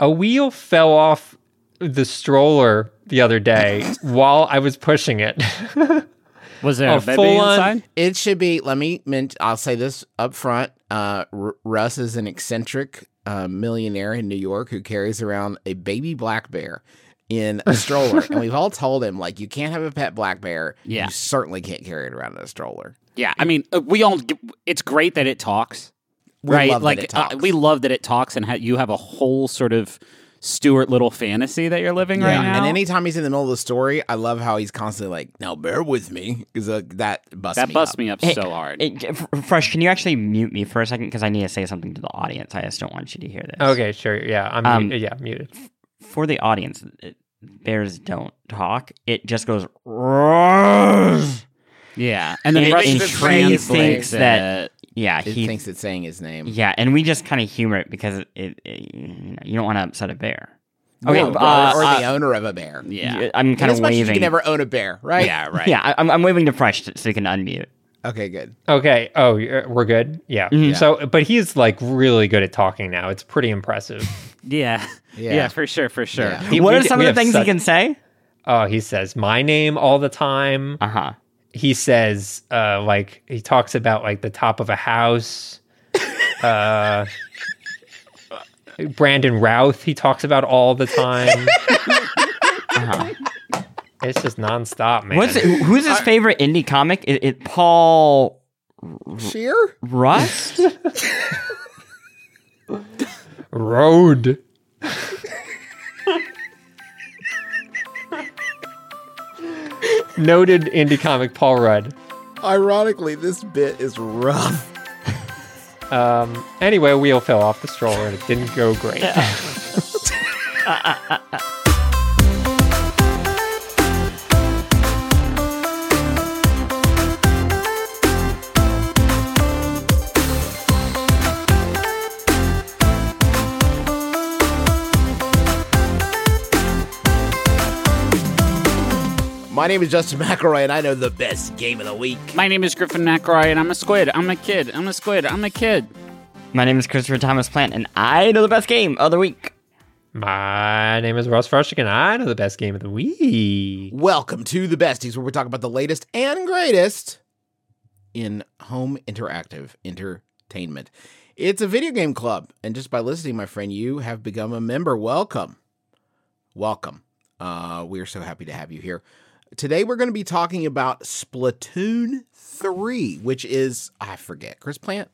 a wheel fell off the stroller the other day while I was pushing it. Was there A a baby full-on- inside? It should be. Let me. mint- I'll say this up front. Uh, R- Russ is an eccentric uh, millionaire in New York who carries around a baby black bear in a stroller, and we've all told him like you can't have a pet black bear. Yeah. you certainly can't carry it around in a stroller. Yeah, I mean, uh, we all. It's great that it talks, We right? love that like it uh, we love that it talks, and ha- you have a whole sort of Stuart Little fantasy that you're living right now. And anytime he's in the middle of the story, I love how he's constantly like, "Now bear with me," because uh, that busts that me busts up. me up Hey, so hard. Hey, Fresh, can you actually mute me for a second? Because I need to say something to the audience. I just don't want you to hear this. okay, sure. Yeah, I'm Um, mu- yeah muted. For the audience, it, bears don't talk. It just goes. "Roars." yeah, and then It- Russ it just translates translates that- it. Yeah, It he. thinks it's saying his name. Yeah, and we just kind of humor it because it, it, it- you, know, you don't want to upset a bear. Okay, Or- uh, or, uh, the owner of a bear. Yeah, I'm kind as of much as you can never own a bear, right? yeah, right. Yeah, I, I'm, I'm waving to Fresh so you can unmute. Okay, good. Okay. Oh, we're good. Yeah. Mhm. So, but he's like really good at talking now. It's pretty impressive. yeah, Yeah. yeah, for sure, for sure. Yeah. He- what we are some of the things such- he can say? Oh, he says my name all the time. Uh huh. He says, uh, like he talks about like the top of a house. uh, Brandon Routh, he talks about all the time. Uh-huh. It's just nonstop, man. What's it, who's his favorite indie comic? It, it Paul Scheer? Rust. Road. Noted indie comic Paul Rudd. Ironically, this bit is rough. Um, anyway, a wheel fell off the stroller and it didn't go great. Uh, uh, uh. My name is Justin McElroy, and I know the best game of the week. My name is Griffin McElroy, and I'm a squid. I'm a kid. I'm a squid. I'm a kid. My name is Christopher Thomas Plante, and I know the best game of the week. My name is Russ Frushtick and I know the best game of the week. Welcome to the Besties, where we talk about the latest and greatest in home interactive entertainment. It's a video game club, and just by listening, my friend, you have become a member. Welcome. Welcome. Uh, we are so happy to have you here. Today, we're going to be talking about Splatoon 3, which is, I forget, Chris Plante?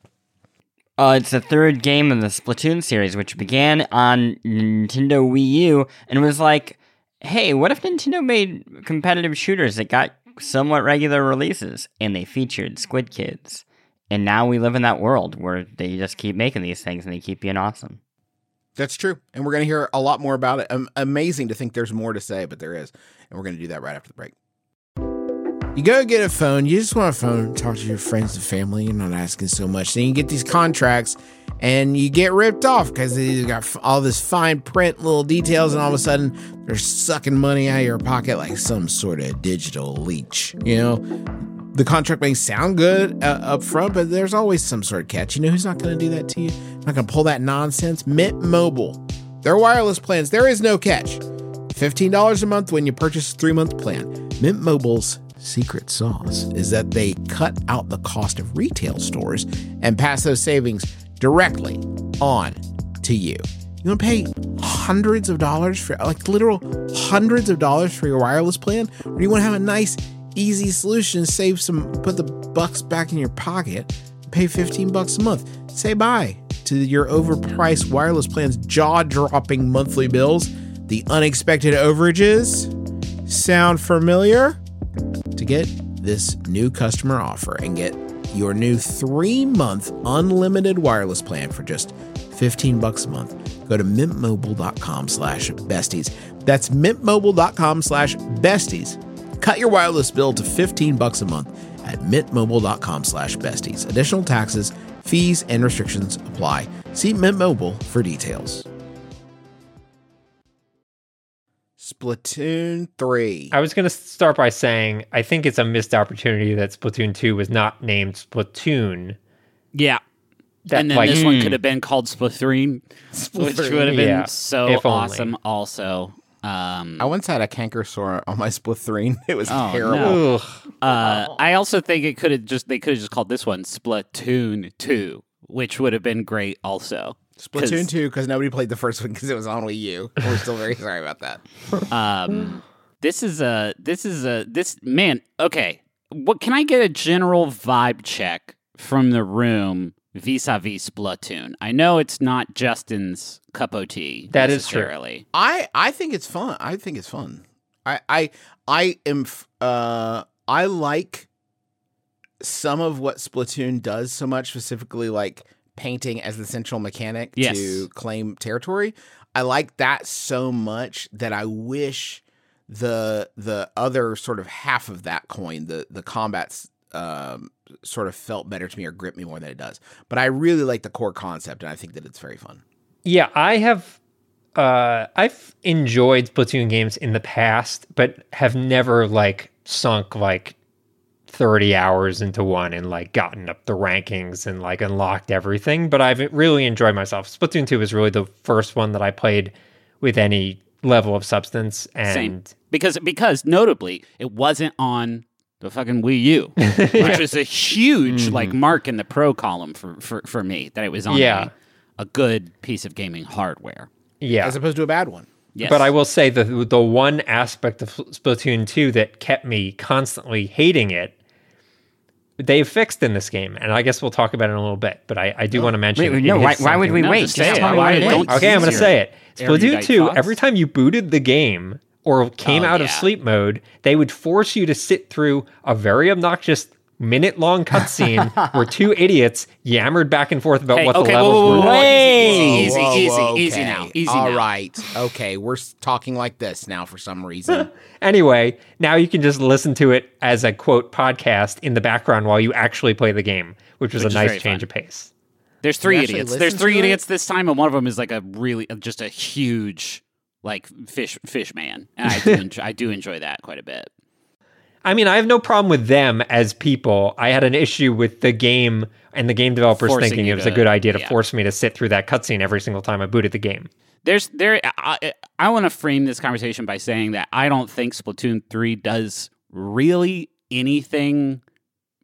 Uh, it's the third game in the Splatoon series, which began on Nintendo Wii U, and was like, hey, what if Nintendo made competitive shooters that got somewhat regular releases, and they featured Squid Kids? And now we live in that world where they just keep making these things and they keep being awesome. That's true. And we're going to hear a lot more about it. Um, amazing to think there's more to say, but there is. And we're going to do that right after the break. You go get a phone, you just want a phone, talk to your friends and family, you're not asking so much. Then you get these contracts and you get ripped off because they got all this fine print, little details, and all of a sudden they're sucking money out of your pocket like some sort of digital leech. You know, the contract may sound good uh, up front, but there's always some sort of catch. You know who's not going to do that to you? Not going to pull that nonsense? Mint Mobile. Their wireless plans, there is no catch. $15 a month when you purchase a three month plan. Mint Mobile's secret sauce is that they cut out the cost of retail stores and pass those savings directly on to you. You want to pay hundreds of dollars for, like literal hundreds of dollars for your wireless plan? Or do you want to have a nice, easy solution, save some, put the bucks back in your pocket, pay 15 bucks a month? Say bye to your overpriced wireless plan's jaw dropping monthly bills, the unexpected overages. Sound familiar? To get this new customer offer and get your new three month unlimited wireless plan for just 15 bucks a month, go to mintmobile.com slash besties. That's mintmobile.com slash besties. Cut your wireless bill to 15 bucks a month at mintmobile.com slash besties. Additional taxes, fees, and restrictions apply. See Mint Mobile for details. Splatoon 3. I was going to start by saying I think it's a missed opportunity that Splatoon 2 was not named Splatoon. Yeah, that and then like this one could hmm. have been called Splatoon, which would have been Yeah, so if awesome. Also, um, I once had a canker sore on my Splatoon. It was Oh, terrible. no. ugh, uh, I also think it could have just they could have just called this one Splatoon Two, which would have been great. Also, Splatoon 'Cause- 2 because nobody played the first one because it was on Wii U. We're still very sorry about that. Um, this is a this is a this man. Okay, what can I get a general vibe check from the room vis-a-vis Splatoon? I know it's not Justin's cup of tea. That is true. I I think it's fun. I think it's fun. I I I am uh I like some of what Splatoon does so much, specifically like painting as the central mechanic Yes. to claim territory. I like that so much that I wish the the other sort of half of that coin, the the combats um sort of felt better to me or gripped me more than it does. But I really like the core concept and I think that it's very fun. Yeah, I have. Uh, I've enjoyed Splatoon games in the past, but have never like sunk like thirty hours into one and like gotten up the rankings and like unlocked everything. But I've really enjoyed myself. Splatoon two was really the first one that I played with any level of substance, and Same. Because because notably, it wasn't on the fucking Wii U, which was a huge like mm-hmm. mark in the pro column for for, for me that it was on Yeah. a, a good piece of gaming hardware. yeah, As opposed to a bad one. Yes. But I will say the the one aspect of Splatoon 2 that kept me constantly hating it, they've fixed in this game, and I guess we'll talk about it in a little bit. But I, I do want to mention. Wait, wait, in no, why, why would we No, wait? just Just say it. tell Why what it don't- is. Okay, I'm going to say it. Splatoon 2, thoughts. every time you booted the game or came Oh, out of sleep mode, they would force you to sit through a very obnoxious minute long cutscene where two idiots yammered back and forth about Hey, what okay, the whoa, levels whoa, whoa, were. whoa, Wait. easy, easy, easy, easy now, easy All now. right. Okay. We're talking like this now for some reason. Anyway, now you can just listen to it as a quote podcast in the background while you actually play the game, which was Which is a nice change fun. of pace. There's three idiots. There's three to it? idiots this time, and one of them is like a really just a huge like fish fish man, and I do enjoy, I do enjoy that quite a bit. I mean, I have no problem with them as people. I had an issue with the game and the game developers Forcing thinking it was a good idea to yeah. force me to sit through that cutscene every single time I booted the game. There's there. I, I want to frame this conversation by saying that I don't think Splatoon three does really anything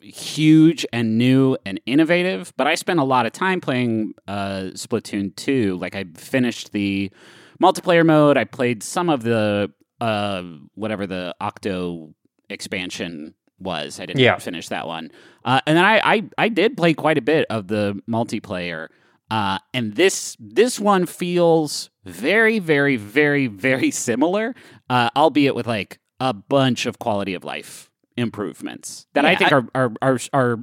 huge and new and innovative. But I spent a lot of time playing uh, Splatoon two. Like I finished the multiplayer mode. I played some of the uh, whatever the Octo expansion was. I didn't Yeah. finish that one. Uh, and then I, I I did play quite a bit of the multiplayer. Uh, and this this one feels very, very, very, very similar, uh, albeit with like a bunch of quality of life improvements that I think I- are are are, are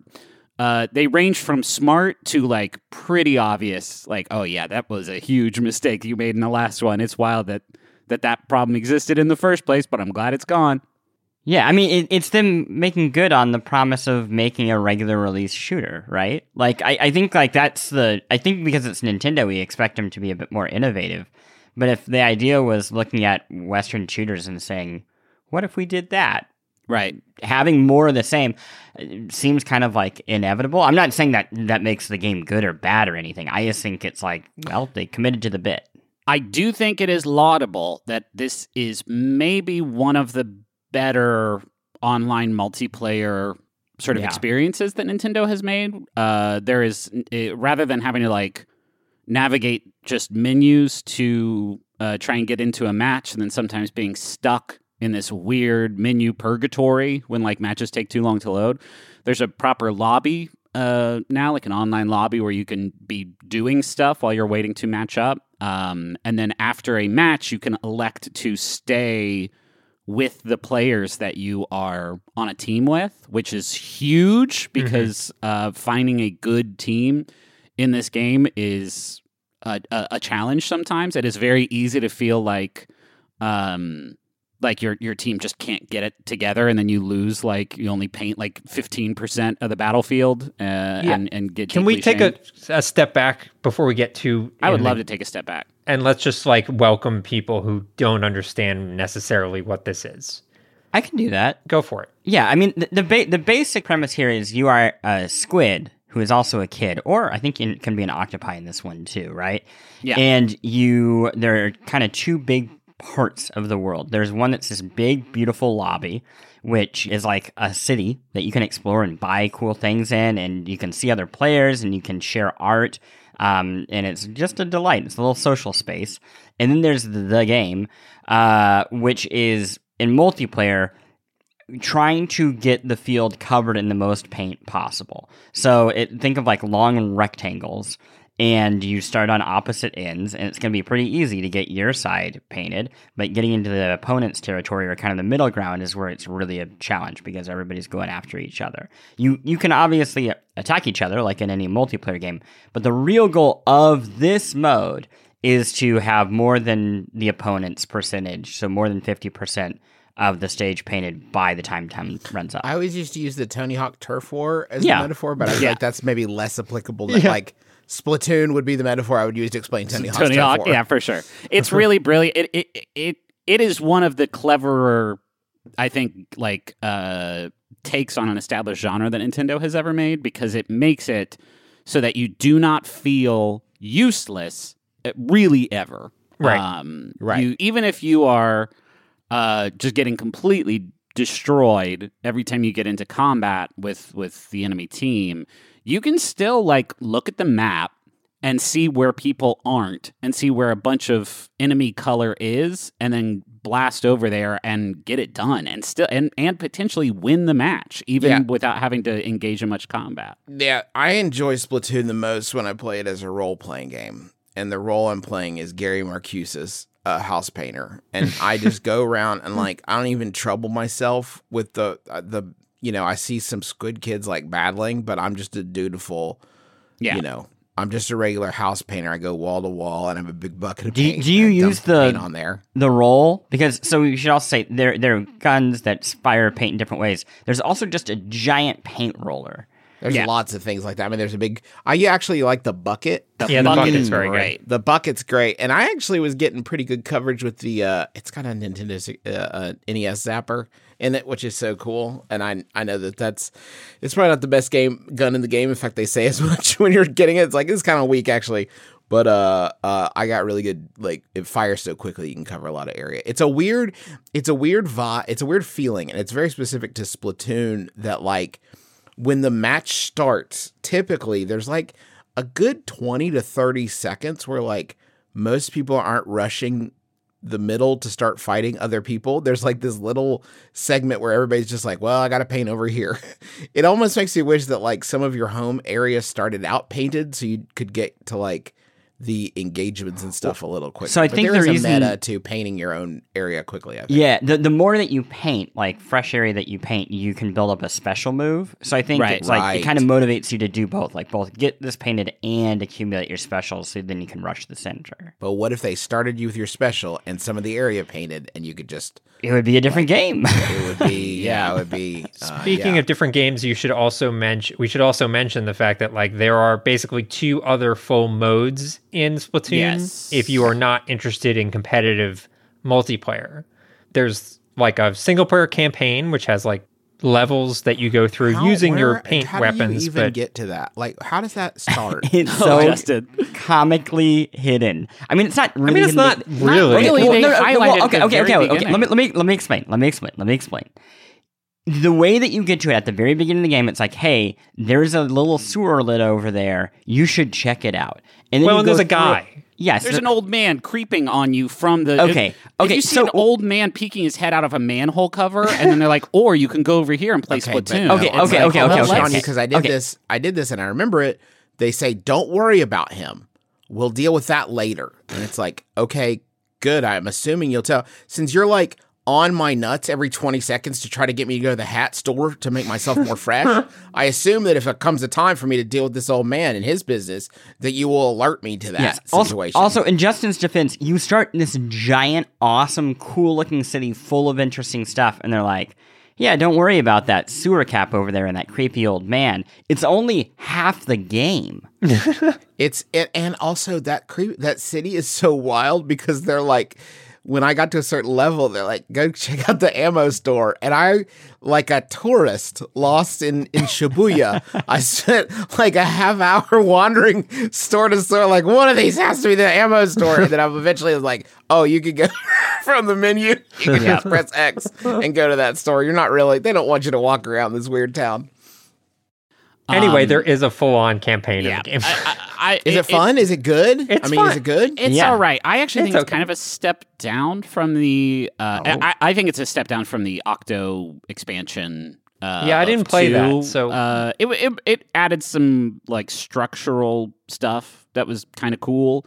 uh, they range from smart to like pretty obvious. Like, oh yeah, that was a huge mistake you made in the last one. It's wild that that that problem existed in the first place, but I'm glad it's gone. Yeah, I mean, it, it's them making good on the promise of making a regular release shooter, right? Like, I, I think like that's the. I think because it's Nintendo, we expect them to be a bit more innovative. But if the idea was looking at Western shooters and saying, "What if we did that?" Right. Having more of the same uh, seems kind of like inevitable. I'm not saying that that makes the game good or bad or anything. I just think it's like, well, they committed to the bit. I do think it is laudable that this is maybe one of the better online multiplayer sort of Yeah. experiences that Nintendo has made. Uh, there is eh, rather than having to like navigate just menus to uh, try and get into a match, and then sometimes being stuck in this weird menu purgatory when like matches take too long to load. There's a proper lobby uh, now, like an online lobby where you can be doing stuff while you're waiting to match up. Um, and then after a match, you can elect to stay with the players that you are on a team with, which is huge because uh, finding a good team in this game is a, a, a challenge sometimes. It is very easy to feel like. Um, like your your team just can't get it together, and then you lose. Like you only paint like fifteen percent of the battlefield, uh, and and get. Can we take a, a step back before we get to? I would love the- to take a step back. and let's just like welcome people who don't understand necessarily what this is. I can do that. Go for it. Yeah, I mean the the, ba- the basic premise here is you are a squid who is also a kid, or I think it can be an octopi in this one too, right? Yeah. And you, there are kind of two big parts of the world. There's one that's this big, beautiful lobby, which is like a city that you can explore and buy cool things in, and you can see other players and you can share art. Um, and it's just a delight. It's a little social space. And then there's the game, uh, which is in multiplayer trying to get the field covered in the most paint possible. So it, think of like long rectangles and you start on opposite ends and it's going to be pretty easy to get your side painted but getting into the opponent's territory or kind of the middle ground is where it's really a challenge because everybody's going after each other you you can obviously attack each other like in any multiplayer game but the real goal of this mode is to have more than the opponent's percentage so more than 50% of the stage painted by the time time runs up I always used to use the Tony Hawk Turf War as Yeah. a metaphor, but I feel Yeah. like that's maybe less applicable. Than, Yeah. Like Splatoon would be the metaphor I would use to explain Tony Hawk's Tony Hawk, War. yeah, for sure. It's really brilliant. It it it it is one of the cleverer, I think, like uh, takes on an established genre that Nintendo has ever made because it makes it so that you do not feel useless, uh, really ever. Right. Um, Right. You even if you are uh, just getting completely destroyed every time you get into combat with with the enemy team, you can still like look at the map and see where people aren't and see where a bunch of enemy color is and then blast over there and get it done and still and, and potentially win the match even Yeah. without having to engage in much combat. Yeah, I enjoy Splatoon the most when I play it as a role playing game. And the role I'm playing is Gary Marcuse's a house painter. And I just go around and like I don't even trouble myself with the uh, the you know, I see some squid kids like battling, but I'm just a dutiful Yeah. you know, I'm just a regular house painter. I go wall to wall and I have a big bucket of Do you- paint. do you and I dump use the- on there? the roll because so we should also say there there are guns that fire paint in different ways. There's also just a giant paint roller. There's Yeah. lots of things like that. I mean, there's a big. I actually like the bucket. Yeah, the bucket bucket is is very great. great. The bucket's great, and I actually was getting pretty good coverage with the. uh It's got a Nintendo uh, uh, NES zapper in it, which is so cool. And I I know that that's it's probably not the best game gun in the game. In fact, they say as much when you're getting it. It's like it's kind of weak actually. But uh, uh, I got really good. Like it fires so quickly, you can cover a lot of area. It's a weird, it's a weird vibe. It's a weird feeling, and it's very specific to Splatoon. That like when the match starts, typically there's like a good 20 to 30 seconds where like most people aren't rushing the middle to start fighting other people. There's like this little segment where everybody's just like, well, I got to paint over here. it almost makes you wish that like some of your home area started out painted so you could get to like the engagements and stuff a little quicker. So I But think there is the a reason- meta to painting your own area quickly. I think. Yeah, the the more that you paint, like fresh area that you paint, you can build up a special move. So I think Right. it's like it kind of motivates you to do both, like both get this painted and accumulate your specials, so then you can rush the center. But what if they started you with your special and some of the area painted and you could just It would be a different game. it would be yeah, it would be uh, Speaking yeah. of different games, you should also mention we should also mention the fact that like there are basically two other full modes in Splatoon Yes. if you are not interested in competitive multiplayer. There's like a single player campaign which has like levels that you go through How- using your where- paint how weapons Do you even but get to that? Like, how does that start? it's Oh, so Justin. comically hidden. I mean, it's not really. I mean it's hidden, not but- really. really. Well, no, no, no, highlighted well, okay, okay, okay, okay. Let me let me let me explain. Let me explain. Let me explain. The way that you get to it at the very beginning of the game, it's like, hey, there's a little sewer lid over there. You should check it out. And then Well, and there's a guy. it. Yes, There's the- an old man creeping on you from the. Okay, If, okay, If you see so- an old man peeking his head out of a manhole cover, and then they're like, "Or you can go over here and play Okay, but Splatoon." no, Okay, it's okay, like, okay, I'll okay, okay, okay. because I did Okay. this. I did this, and I remember it. They say, "Don't worry about him. We'll deal with that later." And it's like, okay, good. I'm assuming you'll tell since you're like on my nuts every 20 seconds to try to get me to go to the hat store to make myself more fresh. I assume that if it comes a time for me to deal with this old man and his business, that you will alert me to that Yes. Also, situation. also, in Justin's defense, you start in this giant, awesome, cool-looking city full of interesting stuff, and they're like, "Yeah, don't worry about that sewer cap over there and that creepy old man. It's only half the game." It's it, and also that creep that city is so wild because they're like when I got to a certain level, they're like, go check out the ammo store. And I, like a tourist lost in, in Shibuya, I spent like a half hour wandering store to store, like, one of these has to be the ammo store. And then I'm eventually was like, oh, you could go from the menu, you can just press X and go to that store. You're not really, they don't want you to walk around this weird town. Anyway, Um, there is a full on campaign yeah. in the game. I, I, I, Is it, fun? is it good? It's I mean, is it good? It's Yeah. all right. I actually think It's it's okay. kind of a step down from the. Uh, Oh. I, I think it's a step down from the Octo expansion. Uh, Yeah, I didn't play that, so- uh, it, it it added some like structural stuff that was kind of cool.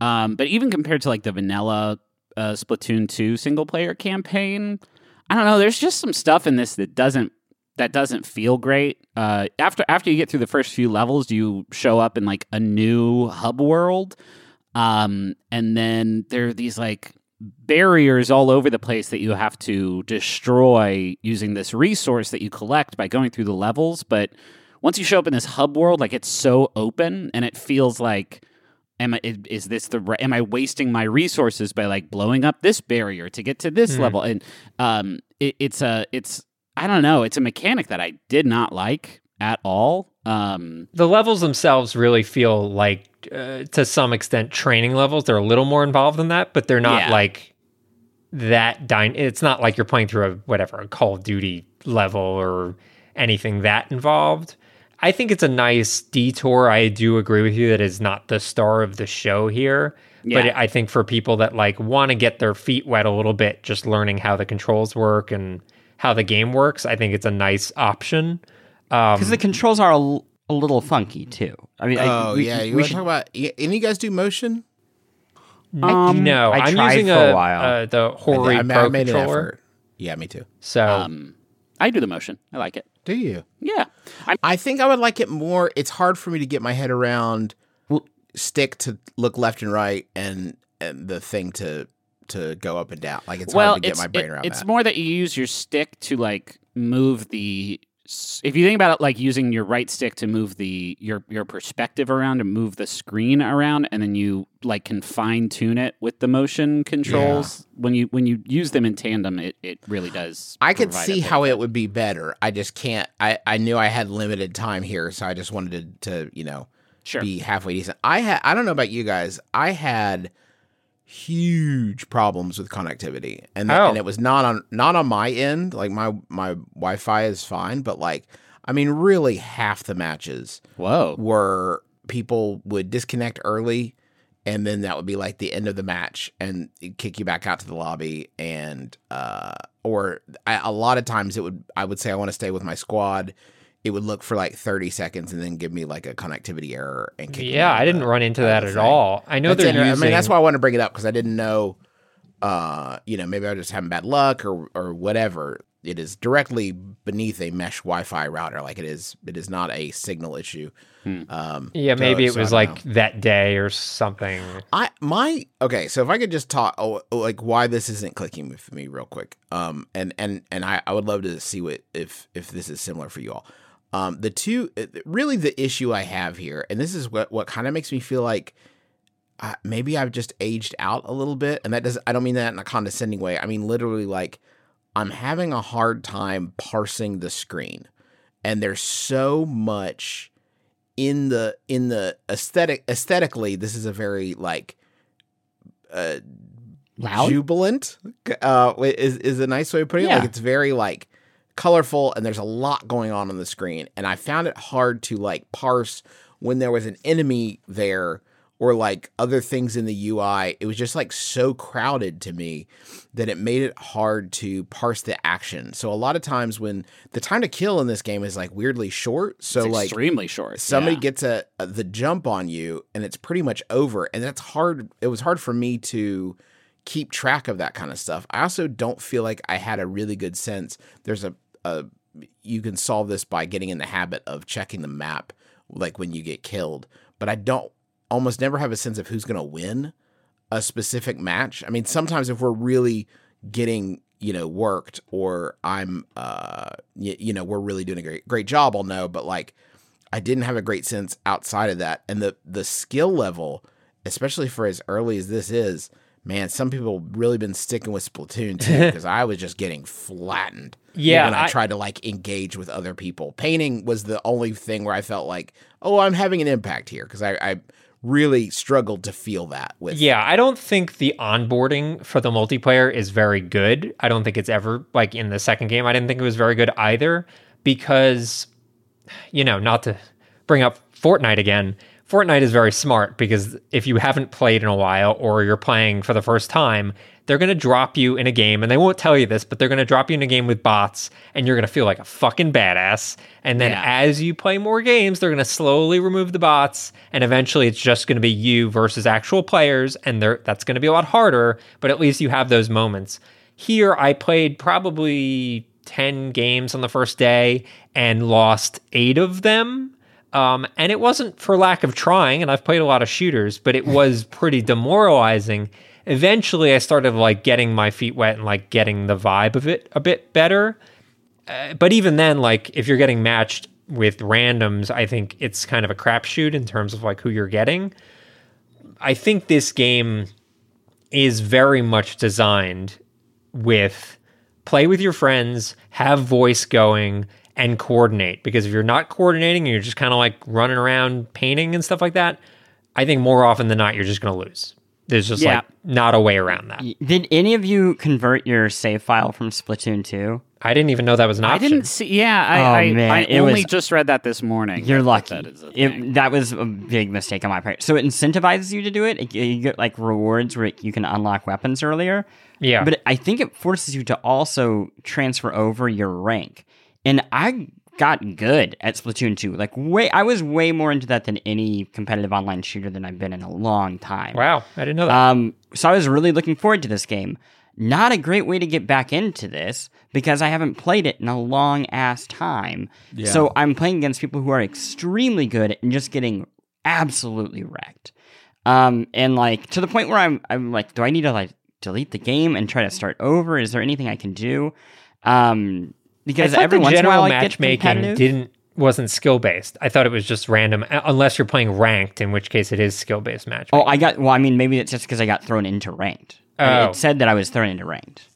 Um, but even compared to like the vanilla uh, Splatoon two single player campaign, I don't know. There's just some stuff in this that doesn't that doesn't feel great. Uh, after after you get through the first few levels, you show up in like a new hub world, um, and then there are these like barriers all over the place that you have to destroy using this resource that you collect by going through the levels. But once you show up in this hub world, like it's so open and it feels like. Am I, is this the am I wasting my resources by like blowing up this barrier to get to this Hmm. level and um it, it's a it's I don't know it's a mechanic that I did not like at all um the levels themselves really feel like, uh, to some extent, training levels. They're a little more involved than that, but they're not Yeah. like that. Dyn- it's not like you're playing through a whatever a Call of Duty level or anything that involved. I think it's a nice detour. I do agree with you that is not the star of the show here. But I think for people that like want to get their feet wet a little bit, just learning how the controls work and how the game works, I think it's a nice option. Um, Because the controls are a, l- a little funky too. I mean, I- Oh we- yeah, you we want to should- talk about? y- Any of you guys do motion? Um, no, I I'm tried using for a a, while. uh, the I, Hori I, Pro I made controller. effort. Yeah, me too. So um I do the motion I like it Do you? yeah I'm I think I would like it more. It's hard for me to get my head around Well- stick to look left and right and and the thing to to go up and down. Like it's well hard to get my brain it- around it's that. more that you use your stick to like move the if you think about it like using your right stick to move the your your perspective around and move the screen around and then you like can fine tune it with the motion controls when you when you use them in tandem it, it really does I could see how it would be better. I just can't. I I knew I had limited time here, so I just wanted to to you know sure be halfway decent. I had I don't know about you guys. I had huge problems with connectivity, and th- Oh. and it was not on not on my end. Like my my Wi-Fi is fine, but like I mean, really half the matches whoa were people would disconnect early. And then that would be like the end of the match, and kick you back out to the lobby, and uh, or I, a lot of times it would I would say I want to stay with my squad. It would look for like thirty seconds and then give me like a connectivity error and kick yeah, I didn't the- run into that at thing. all. I know That's they're using. I mean, that's why I wanted to bring it up because I didn't know. Uh, you know, maybe I was just having bad luck or or whatever. It is directly beneath a mesh Wi-Fi router. Like it is, it is not a signal issue. Hmm. Um, Yeah, maybe it so I was don't like know. that day or something. I my okay. So if I could just talk, oh, oh, like why this isn't clicking with me real quick. Um, and and and I I would love to see what if if this is similar for you all. Um, the two uh, really the issue I have here, and this is what what kind of makes me feel like. Uh, maybe I've just aged out a little bit, and that does. I don't mean that in a condescending way. I mean literally, like I'm having a hard time parsing the screen, and there's so much in the in the aesthetic aesthetically. This is a very like uh, loud jubilant uh is is a nice way of putting it Yeah. like it's very like colorful and there's a lot going on on the screen. And i found it hard to like parse when there was an enemy there or like other things in the ui it was just like so crowded to me that it made it hard to parse the action. So a lot of times when the time to kill in this game is like weirdly short. So It's like extremely short somebody yeah. gets a, a the jump on you and it's pretty much over. And that's hard it was hard for me to keep track of that kind of stuff. I also don't feel like i had a really good sense. There's a, a you can solve this by getting in the habit of checking the map like when you get killed but i don't almost never have a sense of who's going to win a specific match. I mean sometimes if we're really getting you know worked or i'm uh y- you know we're really doing a great great job i'll know but like I didn't have a great sense outside of that. And the the skill level, especially for as early as this is, man, some people really been sticking with Splatoon too because I was just getting flattened. Yeah, when I, I- tried to like engage with other people. Painting was the only thing where I felt like, oh, I'm having an impact here because I, I really struggled to feel that with. Yeah, I don't think the onboarding for the multiplayer is very good. I don't think it's ever like in the second game. I didn't think it was very good either because you know, not to bring up Fortnite again. Fortnite is very smart because if you haven't played in a while or you're playing for the first time, they're going to drop you in a game and they won't tell you this, but they're going to drop you in a game with bots and you're going to feel like a fucking badass. And then Yeah. as you play more games, they're going to slowly remove the bots and eventually it's just going to be you versus actual players and they're, that's going to be a lot harder, but at least you have those moments. Here I played probably 10 games on the first day and lost 8 of them. Um, and it wasn't for lack of trying, and I've played a lot of shooters, but it was pretty demoralizing. Eventually, I started like getting my feet wet and like getting the vibe of it a bit better. Uh, but even then, like if you're getting matched with randoms, I think it's kind of a crapshoot in terms of like who you're getting. I think this game is very much designed with play with your friends, have voice going, and coordinate. Because if you're not coordinating and you're just kind of like running around painting and stuff like that, I think more often than not, you're just going to lose. There's just Yeah. like not a way around that. Did any of you convert your save file from Splatoon 2? I didn't even know that was an option. I didn't see. Yeah, I, Oh, I, man, I it only was- just read that this morning. You're lucky. That, is. It, that was a big mistake on my part. So it incentivizes you to do it. It- You get like rewards where you can unlock weapons earlier. Yeah. But I think it forces you to also transfer over your rank. And I got good at Splatoon 2. Like way I was way more into that than any competitive online shooter than I've been in a long time. Wow, I didn't know that. Um, so I was really looking forward to this game. Not a great way to get back into this because I haven't played it in a long ass time. Yeah. So I'm playing against people who are extremely good and just getting absolutely wrecked. Um, and like to the point where I'm, I'm like, do I need to like delete the game and try to start over? Is there anything I can do? Um, because every the once in a general while I get matchmaking didn't wasn't skill based. I thought it was just random, uh, unless you're playing ranked, in which case it is skill based matchmaking. Oh, I got. Well, I mean, maybe it's just because I got thrown into ranked. I mean, Oh. It said that I was thrown into ranked.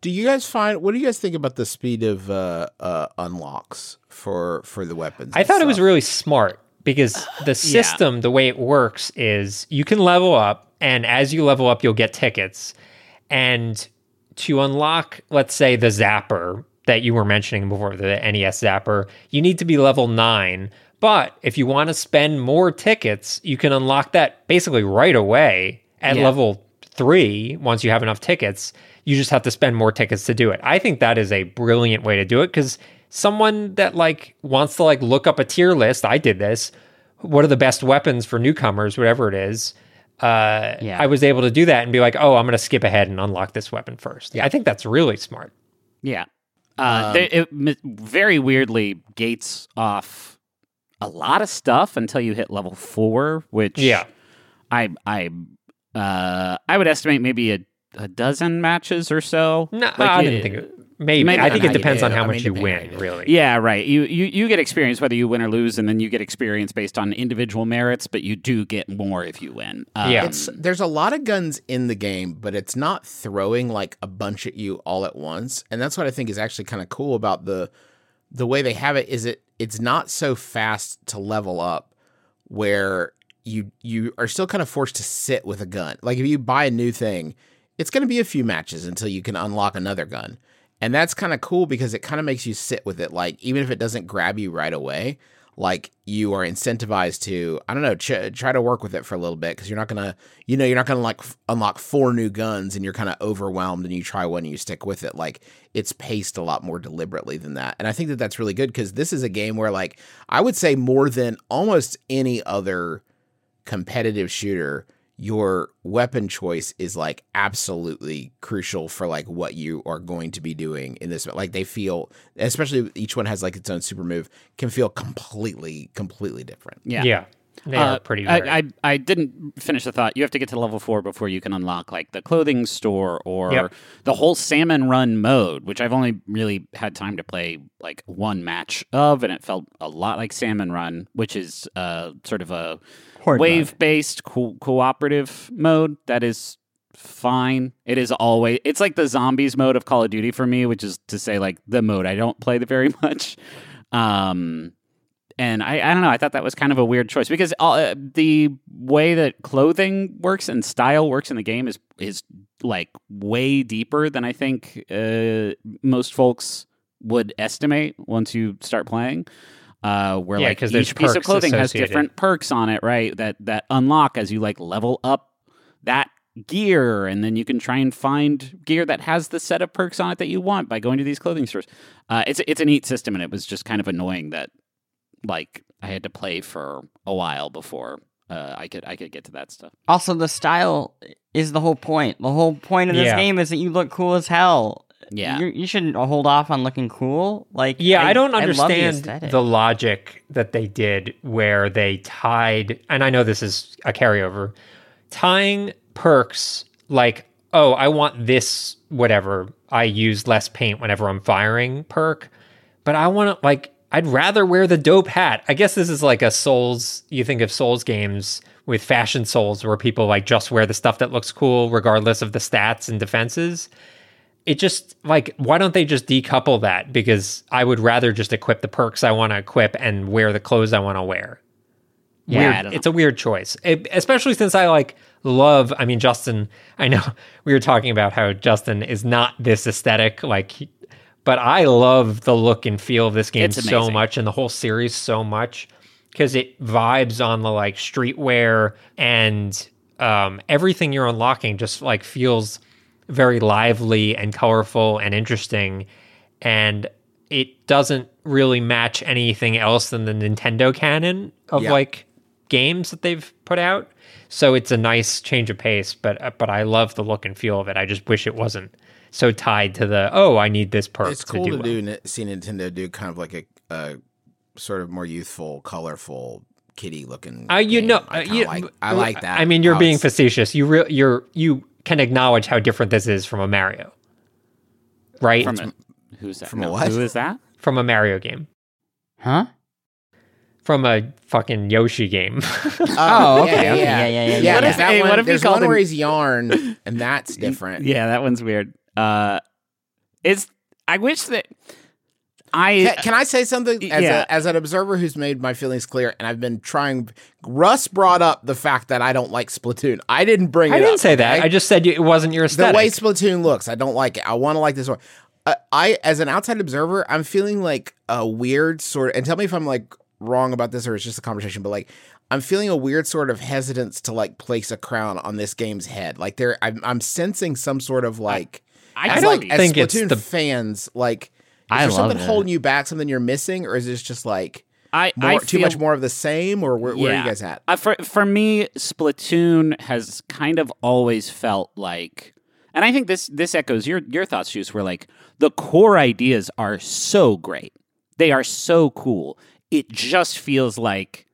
Do you guys find what do you guys think about the speed of uh, uh, unlocks for for the weapons? I and thought it was really smart because the system, the way it works, is you can level up, and as you level up, you'll get tickets. And to unlock, let's say, the Zapper that you were mentioning before, the NES Zapper, you need to be level nine. But if you want to spend more tickets, you can unlock that basically right away at Yeah. level three once you have enough tickets. You just have to spend more tickets to do it. I think that is a brilliant way to do it because someone that like wants to like look up a tier list, I did this. What are the best weapons for newcomers, whatever it is? Uh, Yeah. I was able to do that and be like, oh, I'm going to skip ahead and unlock this weapon first. Yeah. I think that's really smart. Yeah. Uh, there, it very weirdly gates off a lot of stuff until you hit level four, which Yeah. I I uh, I would estimate maybe a, a dozen matches or so. No, Like, I uh, didn't think it. Maybe. maybe I think it depends on how I much mean, you depending win, on- really. Yeah, right. You, you you get experience whether you win or lose, and then you get experience based on individual merits, but you do get more if you win. Um, Yeah. It's there's a lot of guns in the game, but it's not throwing like a bunch at you all at once. And that's what I think is actually kind of cool about the the way they have it is it it's not so fast to level up where you you are still kind of forced to sit with a gun. Like if you buy a new thing, it's going to be a few matches until you can unlock another gun. And that's kind of cool because it kind of makes you sit with it like even if it doesn't grab you right away, like you are incentivized to I don't know, ch- try to work with it for a little bit because you're not going to you know, you're not going to like f- unlock four new guns and you're kind of overwhelmed and you try one and you stick with it. Like it's paced a lot more deliberately than that. And I think that that's really good because this is a game where like I would say more than almost any other competitive shooter, your weapon choice is like absolutely crucial for like what you are going to be doing in this. Like they feel, especially each one has like its own super move, can feel completely, completely different. yeah. Yeah. They Uh, are pretty I, rare. I I didn't finish the thought. You have to get to level four before you can unlock like the clothing store or Yep. the whole salmon run mode, which I've only really had time to play like one match of, and it felt a lot like salmon run, which is uh sort of a Horde wave based co- cooperative mode that is fine. It is always it's like the zombies mode of Call of Duty for me, which is to say like the mode I don't play the very much. Um and I, I don't know. I thought that was kind of a weird choice because all, uh, the way that clothing works and style works in the game is is like way deeper than I think uh, most folks would estimate once you start playing. Uh, where Yeah, like each piece of clothing has different perks on it, right? That that unlock as you like level up that gear, and then you can try and find gear that has the set of perks on it that you want by going to these clothing stores. Uh, it's it's a neat system, and it was just kind of annoying that like I had to play for a while before uh, I could I could get to that stuff. Also, the style is the whole point. The whole point of this Yeah. game is that you look cool as hell. Yeah. you, you shouldn't hold off on looking cool. Like, Yeah, I, don't love the understand the, logic that they did where they tied, and I know this is a carryover, tying perks like, oh, I want this, whatever, I use less paint whenever I'm firing perk, but I want to, like, I'd rather wear the dope hat. I guess this is like a Souls, you think of Souls games with fashion Souls where people like just wear the stuff that looks cool regardless of the stats and defenses. It just like why don't they just decouple that? Because i would rather just equip the perks i want to equip and wear the clothes i want to wear. Yeah, weird, I don't know. it's a weird choice. It- especially since i like love i mean justin i know we were talking about how justin is not this aesthetic like he- but i love the look and feel of this game so much and the whole series so much because it vibes on the like streetwear and um, everything you're unlocking just like feels very lively and colorful and interesting. And it doesn't really match anything else than the Nintendo canon of Yeah. like games that they've put out. So it's a nice change of pace but uh, but I love the look and feel of it. I just wish it wasn't so tied to the oh I need this perk It's cool to to do, do, well. n- see Nintendo do kind of like a, a sort of more youthful, colorful, kitty looking. Uh, you game. know, I uh, you- like. I like that. I mean, you're being facetious. You re- you're you can acknowledge how different this is from a Mario, right? From From, a, who's that? from No, what? Who is that? From a Mario game, huh? from a fucking Yoshi game. Oh, okay, yeah, okay, yeah, yeah, yeah, yeah, yeah. yeah. What if- that hey, one, what if you there's called one him- where he's yarn, and that's different. Yeah, that one's weird. Uh, it's. I wish that I. Can, can I say something as, Yeah. a, as an observer who's made my feelings clear? And I've been trying. Russ brought up the fact that I don't like Splatoon. I didn't bring it I didn't up, say that. okay? I just said you- it wasn't your aesthetic. the way Splatoon looks, I don't like it. I want to like this one. Uh, I, as an outside observer, I'm feeling like a weird sort of. And tell me if I'm like wrong about this or it's just a conversation, but like I'm feeling a weird sort of hesitance to like place a crown on this game's head. Like there, I'm, I'm sensing some sort of like. I as, don't like, as think it's Splatoon the- fans like. Is I there something it. holding you back? Something you're missing, or is this just like I, more, I too much more of the same? Or where, where are you guys at? Uh, for for me, Splatoon has kind of always felt like, and I think this this echoes your your thoughts, Juice. Where like the core ideas are so great, they are so cool. It just feels like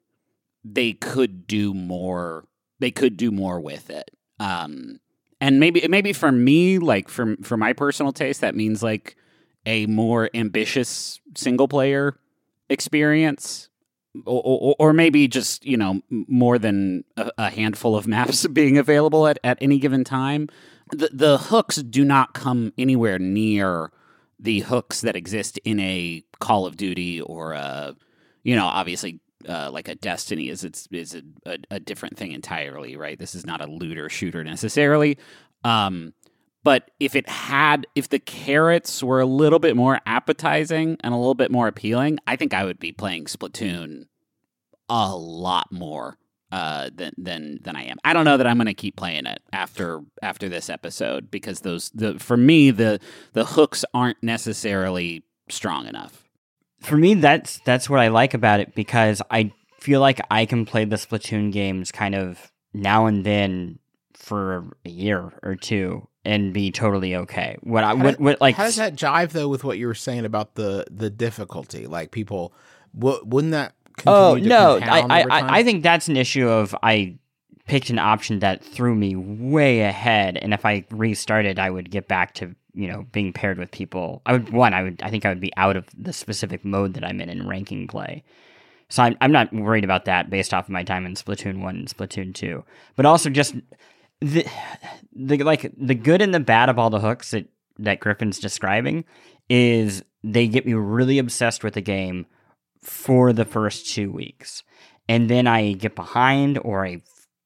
they could do more. They could do more with it. Um, and maybe maybe for me, like for for my personal taste, that means like a more ambitious single player experience or, or, or maybe just you know more than a, a handful of maps being available at, at any given time. The, the hooks do not come anywhere near the hooks that exist in a call of duty or a you know obviously uh, like a destiny is it's is a, a, a different thing entirely right this is not a looter shooter necessarily um but if it had if the carrots were a little bit more appetizing and a little bit more appealing i think i would be playing splatoon a lot more uh, than than than I am. I don't know that I'm going to keep playing it after after this episode because those the for me the the hooks aren't necessarily strong enough. For me, that's that's what I like about it because I feel like I can play the Splatoon games kind of now and then for a year or two and be totally okay. What I what, what like How does that jive though with what you were saying about the the difficulty? Like people, w- wouldn't that? Oh to no, I I. I I think that's an issue of I picked an option that threw me way ahead, and if I restarted, I would get back to you know being paired with people. I would one, I would I think I would be out of the specific mode that I'm in in ranking play. So I'm I'm not worried about that based off of my time in Splatoon one and Splatoon two, but also just the the like the good and the bad of all the hooks that that Griffin's describing is they get me really obsessed with the game for the first two weeks, and then I get behind or I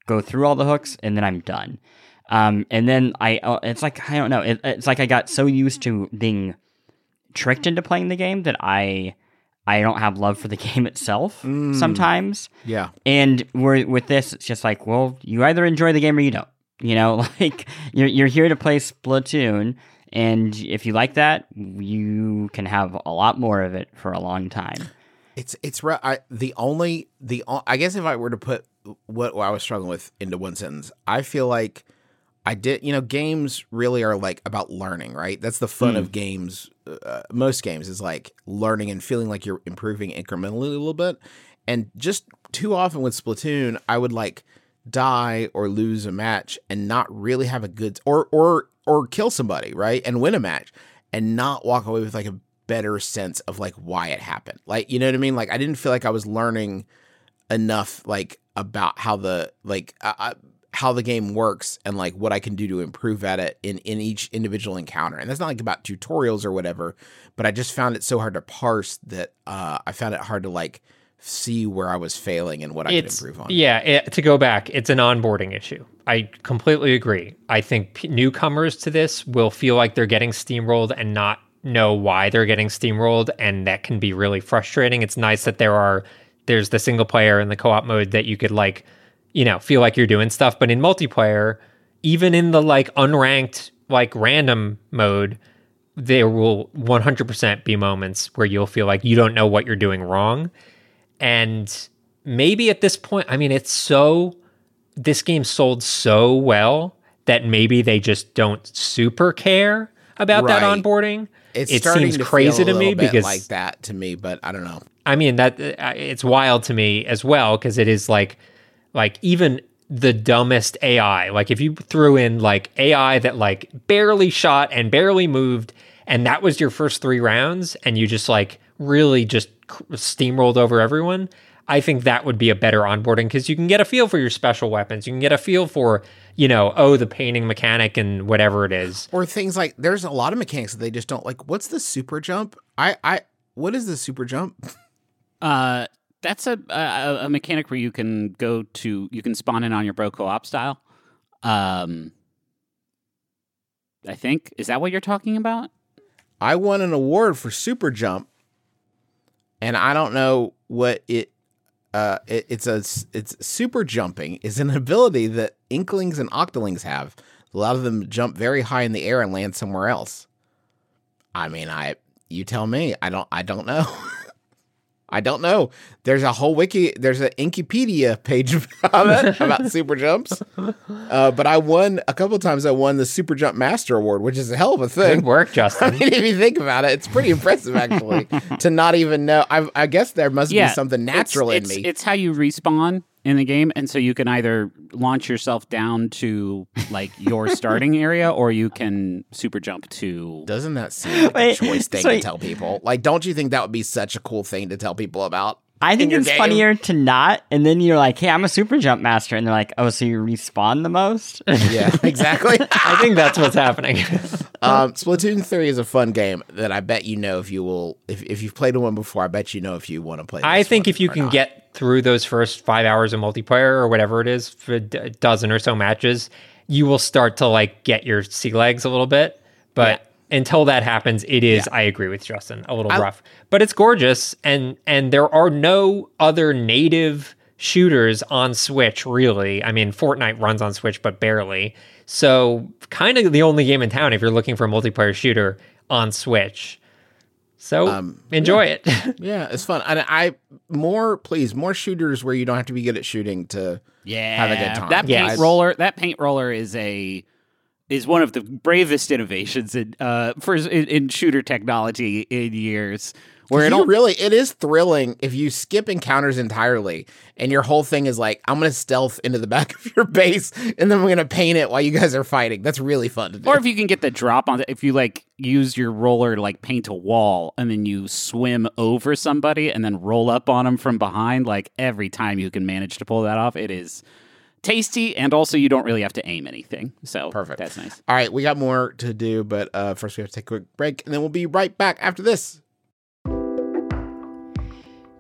go through all the hooks and then I'm done. Um, and then I, uh, it's like I don't know. It, it's like I got so used to being tricked into playing the game that I, I don't have love for the game itself sometimes. Yeah. And we're, with this, it's just like, well, you either enjoy the game or you don't. You know, like you're you're here to play Splatoon, and if you like that, you can have a lot more of it for a long time. It's it's re- I, the only the I guess if I were to put what, what I was struggling with into one sentence, I feel like I did. You know, games really are like about learning, right? That's the fun of games. Uh, most games is like learning and feeling like you're improving incrementally a little bit. And just too often with Splatoon, I would like die or lose a match and not really have a good or or or kill somebody, right? And win a match and not walk away with like a better sense of like why it happened. Like, you know what I mean? Like I didn't feel like I was learning enough like about how the like uh, how the game works and like what I can do to improve at it in in each individual encounter. And that's not like about tutorials or whatever, but I just found it so hard to parse that uh I found it hard to like see where I was failing and what I it's could improve on. yeah it, to go back it's an onboarding issue i completely agree i think p- newcomers to this will feel like they're getting steamrolled and not know why they're getting steamrolled and that can be really frustrating. It's nice that there are there's the single player and the co-op mode that you could like you know feel like you're doing stuff. But in multiplayer even in the like unranked like random mode there will 100% be moments where you'll feel like you don't know what you're doing wrong. And maybe at this point, I mean, it's so, this game sold so well that maybe they just don't super care about that onboarding. It's it seems to crazy to me because like that to me, but I don't know. I mean that uh, it's wild to me as well because it is like like even the dumbest AI. Like if you threw in like AI that like barely shot and barely moved, and that was your first three rounds, and you just like really just steamrolled over everyone. I think that would be a better onboarding because you can get a feel for your special weapons. You can get a feel for, you know, oh, the painting mechanic and whatever it is. Or things like there's a lot of mechanics that they just don't like. What's the super jump? I I what is the super jump? Uh, that's a, a a mechanic where you can go to you can spawn in on your bro co-op style. Um, I think is that what you're talking about? I won an award for super jump, and I don't know what it. Uh, it, it's a it's super jumping is an ability that inklings and octolings have. A lot of them jump very high in the air and land somewhere else. I mean, I you tell me. I don't I don't know. I don't know. There's a whole wiki. There's an Inkipedia page about it about super jumps. Uh, but I won a couple of times. I won the Super Jump Master Award, which is a hell of a thing. Good work, I Justin. mean, if you think about it, it's pretty impressive actually to not even know. I, I guess there must be something it's- natural it's, in me. It's how you respawn in the game, and so you can either launch yourself down to like your starting area, or you can super jump to. Doesn't that seem like Wait, a choice thing so- to tell people? Like, don't you think that would be such a cool thing to tell people about? I think it's game? funnier to not, and then you're like, "Hey, I'm a super jump master," and they're like, "Oh, so you respawn the most?" Yeah, exactly. I think that's what's happening. Um, Splatoon 3 is a fun game that I bet you know if you will. If, if you've played one before, I bet you know if you want to play. I think if you can not. get through those first five hours of multiplayer or whatever it is for a dozen or so matches, you will start to like get your sea legs a little bit. But until that happens, it is. I agree with Justin. A little I- rough, but it's gorgeous, and and there are no other native shooters on Switch really. I mean, Fortnite runs on Switch, but barely. So kind of the only game in town if you're looking for a multiplayer shooter on Switch. So Um, enjoy it. Yeah, it's fun. And I more please more shooters where you don't have to be good at shooting to Yeah, have a good time. That paint Yes. roller, that paint roller is a is one of the bravest innovations in uh for in, in shooter technology in years. Where it really it is thrilling if you skip encounters entirely and your whole thing is like I'm gonna stealth into the back of your base and then we're gonna paint it while you guys are fighting. That's really fun to do. Or if you can get the drop on it, if you like use your roller to like paint a wall and then you swim over somebody and then roll up on them from behind, like every time you can manage to pull that off, it is tasty, and also you don't really have to aim anything. So Perfect. That's nice. All right, we got more to do, but uh, first we have to take a quick break, and then we'll be right back after this.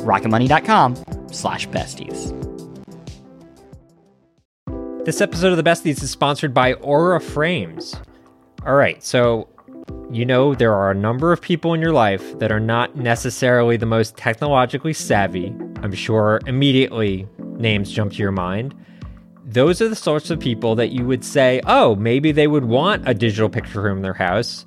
rocketmoney.com slash besties. This episode of The Besties is sponsored by Aura Frames. All right, so you know there are a number of people in your life that are not necessarily the most technologically savvy. I'm sure immediately names jump to your mind. Those are the sorts of people that you would say, oh, maybe they would want a digital picture room in their house,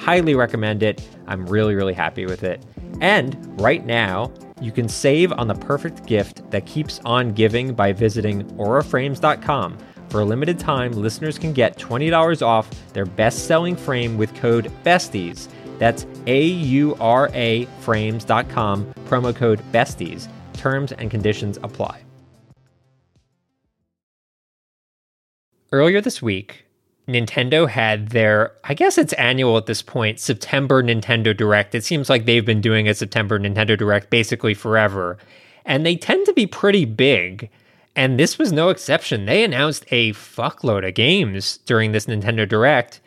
highly recommend it. I'm really, really happy with it. And right now, you can save on the perfect gift that keeps on giving by visiting auraframes.com. For a limited time, listeners can get $20 off their best selling frame with code BESTIES. That's A U R A frames.com, promo code BESTIES. Terms and conditions apply. Earlier this week, Nintendo had their, I guess it's annual at this point, September Nintendo Direct. It seems like they've been doing a September Nintendo Direct basically forever. And they tend to be pretty big. And this was no exception. They announced a fuckload of games during this Nintendo Direct.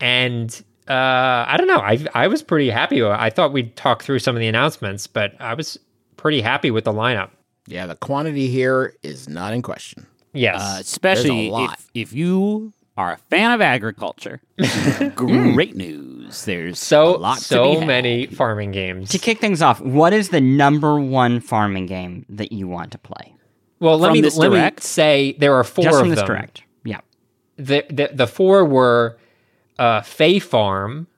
And uh, I don't know. I, I was pretty happy. I thought we'd talk through some of the announcements, but I was pretty happy with the lineup. Yeah, the quantity here is not in question. Yes. Uh, especially lot. if, if you are a fan of agriculture. Great news. There's so a lot to so be had. many farming games. To kick things off, what is the number one farming game that you want to play? Well, let From me this let direct? me say there are four Just of from this them. direct. Yeah. The, the the four were uh, Fae Farm,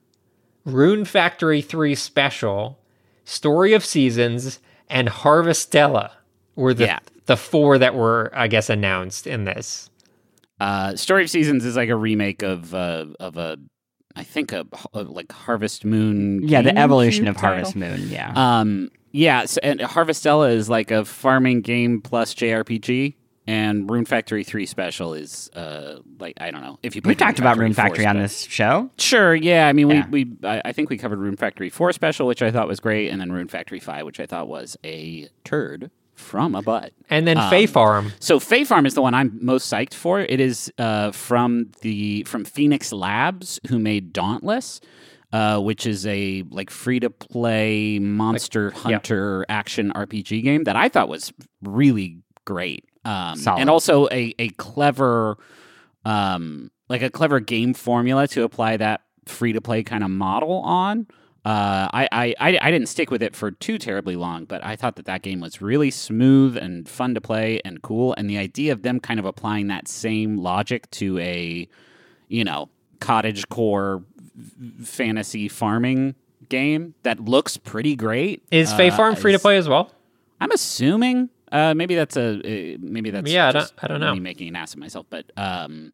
Rune Factory Three Special, Story of Seasons, and Harvestella were the Yeah. the four that were I guess announced in this. Uh, Story of Seasons is like a remake of uh, of a, I think a, a like Harvest Moon. Yeah, the evolution of title. Harvest Moon. Yeah. Um, yeah, so, and Harvestella is like a farming game plus JRPG, and Rune Factory Three Special is uh like I don't know if you we talked about Rune 4 Factory on this show. Sure, yeah. I mean, Yeah. we we I, I think we covered Rune Factory Four Special, which I thought was great, and then Rune Factory Five, which I thought was a turd from a butt. And then Um, Fae Farm. So Fae Farm is the one I'm most psyched for. It is uh, from the from Phoenix Labs, who made Dauntless, uh, which is a like free to play monster hunter action RPG game that I thought was really great. Um, and also a a clever um, like a clever game formula to apply that free to play kind of model on. Uh, I, I, I I didn't stick with it for too terribly long, but I thought that that game was really smooth and fun to play and cool. And the idea of them kind of applying that same logic to a, you know, cottage core fantasy farming game that looks pretty great. Is uh, Farm free to play as well? I'm assuming. Uh, maybe that's a uh, maybe that's Yeah, I don't- I don't know. Me making an ass of myself, but um,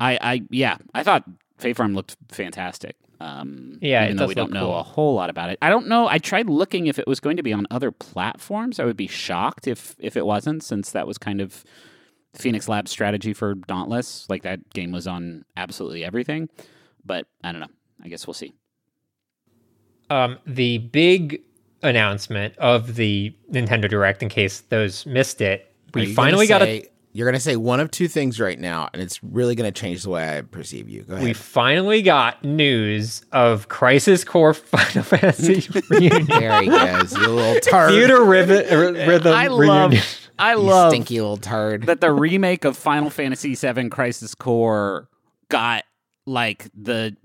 I I yeah, I thought Fae Farm looked fantastic. Um, Yeah, even though we don't look know cool. a whole lot about it. I don't know. I tried looking if it was going to be on other platforms. I would be shocked if if it wasn't, since that was kind of Phoenix Lab's strategy for Dauntless. Like that game was on absolutely everything. But I don't know. I guess we'll see. Um, the big announcement of the Nintendo Direct, in case those missed it, we finally gonna got a say- You're gonna say one of two things right now, and it's really gonna change the way I perceive you. Go ahead. we finally got news of Crisis Core Final Fantasy reunion. there he goes, you little turd. Theater Rivet, r- Rhythm I love. reunion. I You love stinky little turd. that the remake of Final Fantasy VII Crisis Core got like the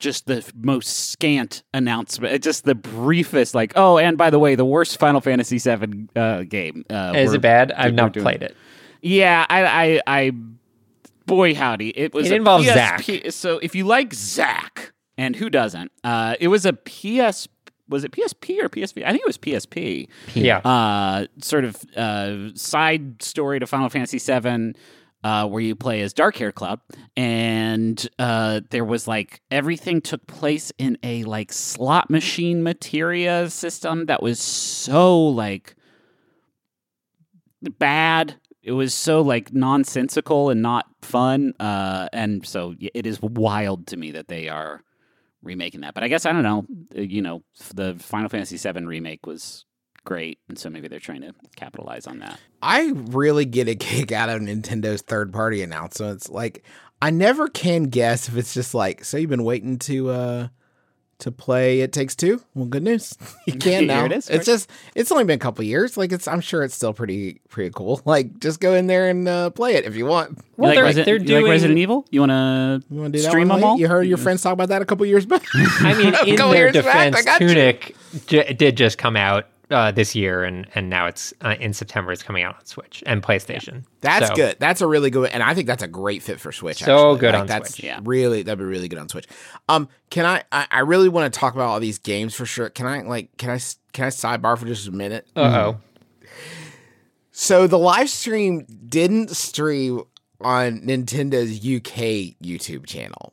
just the most scant announcement, just the briefest. Like, oh, and by the way, the worst Final Fantasy VII uh, game. Uh, Is it bad? I've we're not doing- played it. Yeah, I, I, I, boy howdy, it was. It a involves PSP So if you like Zack, and who doesn't? Uh, it was a PS. Was it PSP or PSP? I think it was PSP Yeah. uh, sort of uh, side story to Final Fantasy VII, uh, where you play as Dark Hair Cloud, and uh, there was like everything took place in a like slot machine materia system that was so like bad. It was so like nonsensical and not fun, uh, and so it is wild to me that they are remaking that. But I guess I don't know. Uh, You know, the Final Fantasy VII remake was great, and so maybe they're trying to capitalize on that. I really get a kick out of Nintendo's third party announcements. Like, I never can guess if it's just like, so you've been waiting to uh to play It Takes Two. Well, good news, you can now. it is. It's just it's only been a couple years. Like, it's I'm sure it's still pretty pretty cool. Like, just go in there and uh, play it if you want. well, you like, they're, Resi- they're you doing. like Resident Evil? You want to You want to do that stream them all? You heard your friends talk about that a couple years back. I mean, in their years back, defense, I got you. Tunic j- did just come out uh, this year, and and now it's uh, in September. It's coming out on Switch and PlayStation. That's So, good. That's a really good, and I think that's a great fit for Switch. So actually. good Like, on that's Switch. Yeah. Really, that'd be really good on Switch. Um, can I? I, I really want to talk about all these games for sure. Can I? Like, can I? Can I sidebar for just a minute? Uh oh. So the live stream didn't stream on Nintendo's UK YouTube channel.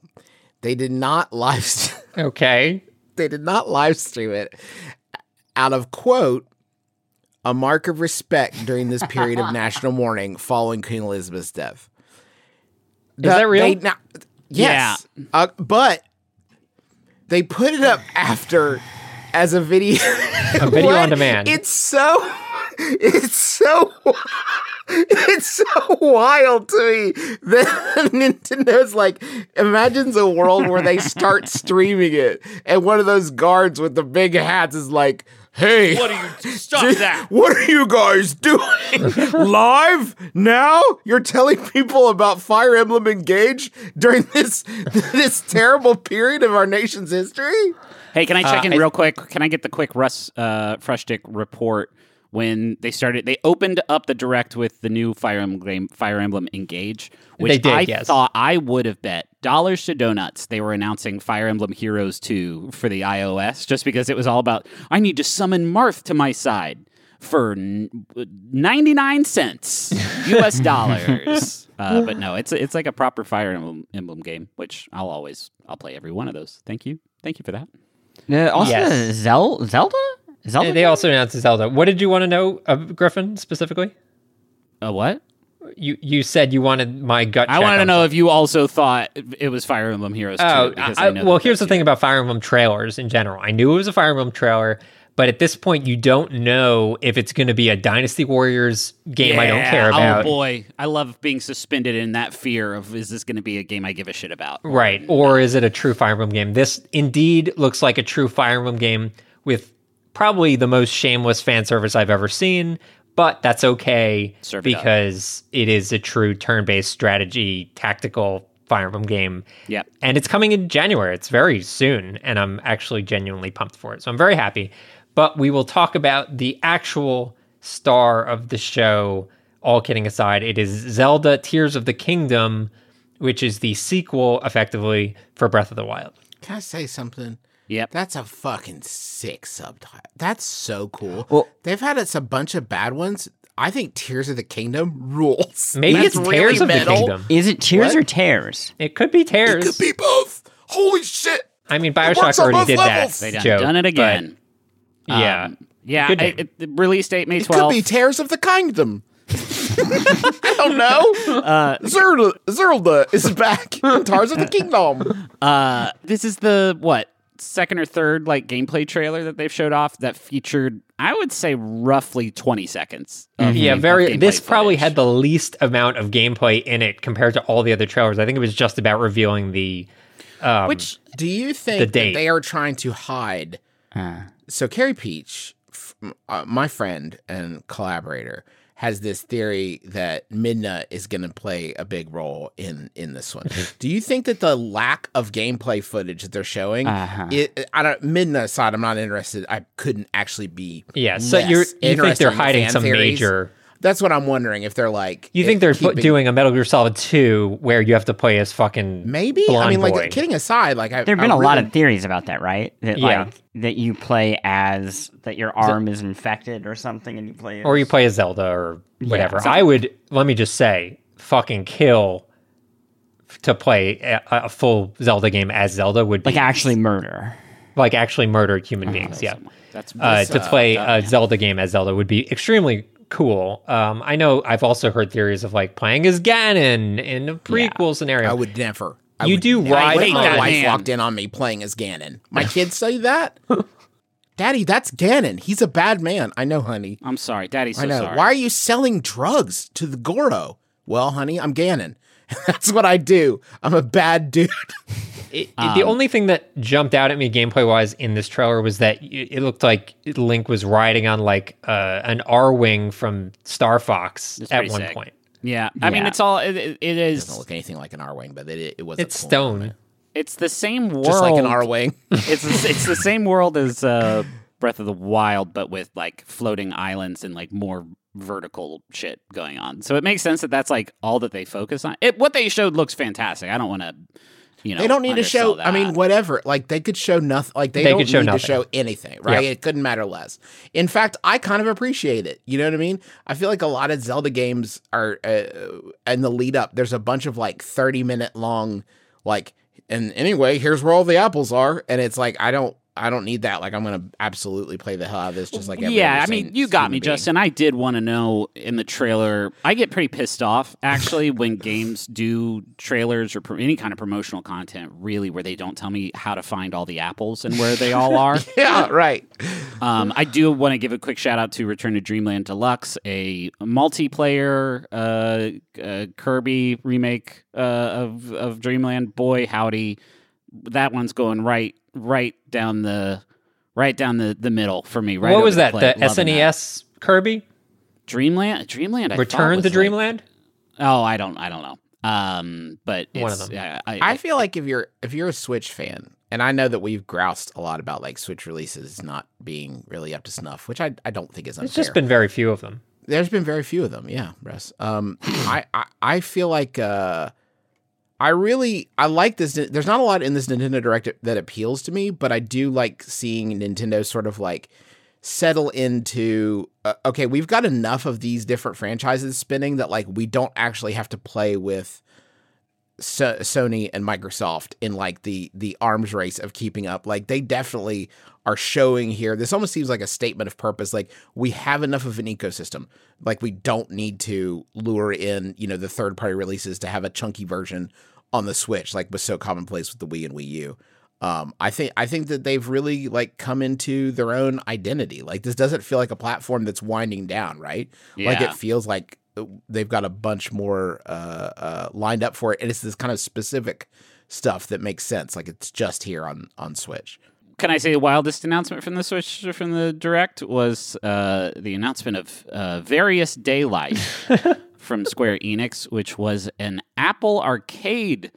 They did not live. st- Okay. they did not live stream it out of quote a mark of respect during this period of national mourning following Queen Elizabeth's death. Is that real? They, now, yes, uh, but they put it up after as a video. A video on demand. It's so. It's so. It's so wild to me that Nintendo's like imagines a world where they start streaming it, and one of those guards with the big hats is like, "Hey, What are you? Stop Dude, that! What are you guys doing? Live now? You're telling people about Fire Emblem Engage during this this terrible period of our nation's history? Hey, can I check Uh, in I- real quick? Can I get the quick Russ uh, Frushtick report when they started? They opened up the direct with the new Fire Emblem Fire Emblem Engage, which They did, I yes. thought I would have bet dollars to donuts they were announcing Fire Emblem Heroes 2 for the iOS, just because it was all about I need to summon Marth to my side for n- 99 cents US dollars. Uh, but no, it's it's like a proper Fire Emblem, Emblem game, which I'll always I'll play every one of those. Thank you, thank you for that. Uh, also, Yes. Zel- Zelda? Zelda? They also announced Zelda. What did you want to know of Griffin specifically? A what? You you said you wanted my gut. I want to know if you also thought it was Fire Emblem Heroes 2. Oh, because I, I know well, here's the thing about Fire Emblem trailers in general. I knew it was a Fire Emblem trailer, but at this point, you don't know if it's going to be a Dynasty Warriors game I don't care oh about. Oh boy, I love being suspended in that fear of is this going to be a game I give a shit about? Right. Or is it a true Fire Emblem game? This indeed looks like a true Fire Emblem game with probably the most shameless fan service I've ever seen, but that's okay Serve it because it is a true turn based strategy, tactical Fire Emblem game. Yep. And it's coming in January. It's very soon. And I'm actually genuinely pumped for it. So I'm very happy. But we will talk about the actual star of the show, all kidding aside. It is Zelda Tears of the Kingdom, which is the sequel, effectively, for Breath of the Wild. Can I say something? Yep. That's a fucking sick subtitle. That's so cool. Well- they've had us a bunch of bad ones. I think Tears of the Kingdom rules. Maybe That's it's really Tears of the. Kingdom. Is it tears What? or tears? It could be Tears. It Tears. could be both. Holy shit! I mean, Bioshock already did levels. They that done, joke. done it but again. yeah. Um, yeah. Good I- name. it- the release date May It could be Tears of the Kingdom. I don't know. Uh, Zelda, Zelda is back in Tears of the Kingdom. Uh, this is the what second or third like gameplay trailer that they've showed off that featured, I would say, roughly twenty seconds. Of, Yeah, very. gameplay This probably had the least amount of gameplay in it compared to all the other trailers. I think it was just about revealing the. Um, which Do you The think that they are trying to hide? Uh, So Carrie Peach, f- uh, my friend and collaborator, has this theory that Midna is going to play a big role in in this one. Do you think that the lack of gameplay footage that they're showing, Uh-huh. it, I don't Midna aside, I'm not interested. I couldn't actually be. yeah, so you're you think they're hiding some theories. major. That's what I'm wondering if they're like. You think they're keeping- doing a Metal Gear Solid Two where you have to play as fucking maybe? I mean, like boy. kidding aside, like I, there have I been a lot of theories about that, right? That, Yeah. Like, that you play as that your arm is infected or something, and you play. As, or you play as Zelda or whatever. so- I would let me just say, fucking kill to play a, a full Zelda game as Zelda would be like actually murder. like actually murder human beings. Yeah. that's uh, This, to uh, play a Zelda game as Zelda would be extremely cool. Um, I know I've also heard theories of like playing as Ganon in a prequel scenario. I would never. I You would do never ride if my on- wife Man. walked in on me playing as Ganon. My kids say that. Daddy, that's Ganon. He's a bad man. I know, honey. I'm sorry, Daddy's so I know. sorry. Why are you selling drugs to the Goro? Well, honey, I'm Ganon. That's what I do. I'm a bad dude. It- it- the only thing that jumped out at me gameplay wise in this trailer was that it, it looked like Link was riding on like uh, an Arwing from Star Fox at one sick. point. Yeah, I mean it's all it, it, it doesn't look anything like an Arwing, but it, it was It's a cool stone. moment. It's the same world. just like an Arwing. it's the, it's the same world as uh, Breath of the Wild, but with like floating islands and like more vertical shit going on. So it makes sense that that's like all that they focus on. It what they showed looks fantastic. I don't want to, you know, they don't need to show. undersell I mean, whatever. Like they could show nothing. Like they, They don't could show need nothing. to show anything, right? Yeah. It couldn't matter less. In fact, I kind of appreciate it. You know what I mean? I feel like a lot of Zelda games are uh, in the lead up. There's a bunch of like 30 minute long, like. And anyway, here's where all the apples are, and it's like I don't, I don't need that. Like I'm gonna absolutely play the hell out of this, just like every yeah, I mean, you got me, being. Justin. I did want to know in the trailer. I get pretty pissed off actually when games do trailers or pro- any kind of promotional content, really, where they don't tell me how to find all the apples and where they all are. Yeah, right. Um, I do want to give a quick shout out to Return to Dreamland Deluxe, a multiplayer uh, uh, Kirby remake uh, of of Dreamland. Boy, howdy, that one's going right right down the right down the, the middle for me. Right what was that? plate. The Loving that. SNES Kirby Dreamland Dreamland I Return was to like- Dreamland? oh, I don't I don't know. Um, but One of them. yeah, I, I feel like if you're if you're a Switch fan, and I know that we've groused a lot about like Switch releases not being really up to snuff, which I, I don't think is unfair. It's just been very few of them. There's been very few of them, yeah, Russ. Um, I, I I feel like uh, I really I like this. There's not a lot in this Nintendo Direct that appeals to me, but I do like seeing Nintendo sort of like settle into uh, okay, we've got enough of these different franchises spinning that like we don't actually have to play with so- Sony and Microsoft in like the the arms race of keeping up. Like they definitely are showing here. This almost seems like a statement of purpose. Like we have enough of an ecosystem. Like we don't need to lure in, you know, the third party releases to have a chunky version on the Switch, like was so commonplace with the Wii and Wii U. Um, I think I think that they've really like come into their own identity. Like this doesn't feel like a platform that's winding down, right? Like it feels like they've got a bunch more uh, uh, lined up for it, and it's this kind of specific stuff that makes sense. Like it's just here on on Switch. can I say the wildest announcement from the Switch from the Direct was uh, the announcement of uh, Various Daylife from Square Enix, which was an Apple Arcade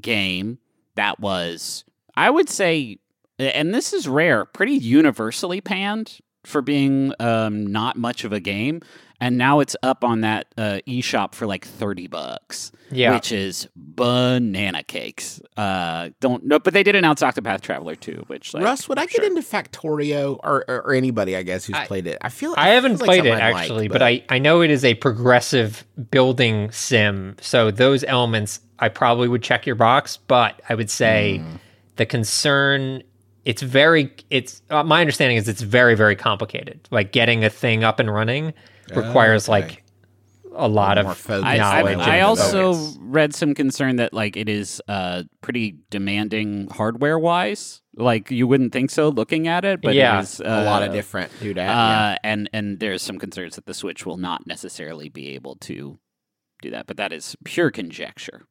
game that was, I would say, and this is rare, pretty universally panned for being um, not much of a game. And now it's up on that uh, eShop for like 30 bucks, Yeah. which is banana cakes. Uh, don't no, but they did announce Octopath Traveler too, which like, Russ, would I sure. get into Factorio or, or, or anybody, I guess, who's I- played it? I feel I haven't feels like played it I'd like, actually, but I, I know it is a progressive building sim. So those elements, I probably would check your box, but I would say Hmm. the concern. It's very. It's uh, my understanding is it's very very complicated. Like getting a thing up and running requires okay. like a lot more of focus I, I, knowledge. I also focus. read some concern that like it is uh pretty demanding hardware wise. Like you wouldn't think so looking at it, but Yeah, it is, uh, a lot of different do that. Uh, and and there's some concerns that the Switch will not necessarily be able to do that, but that is pure conjecture.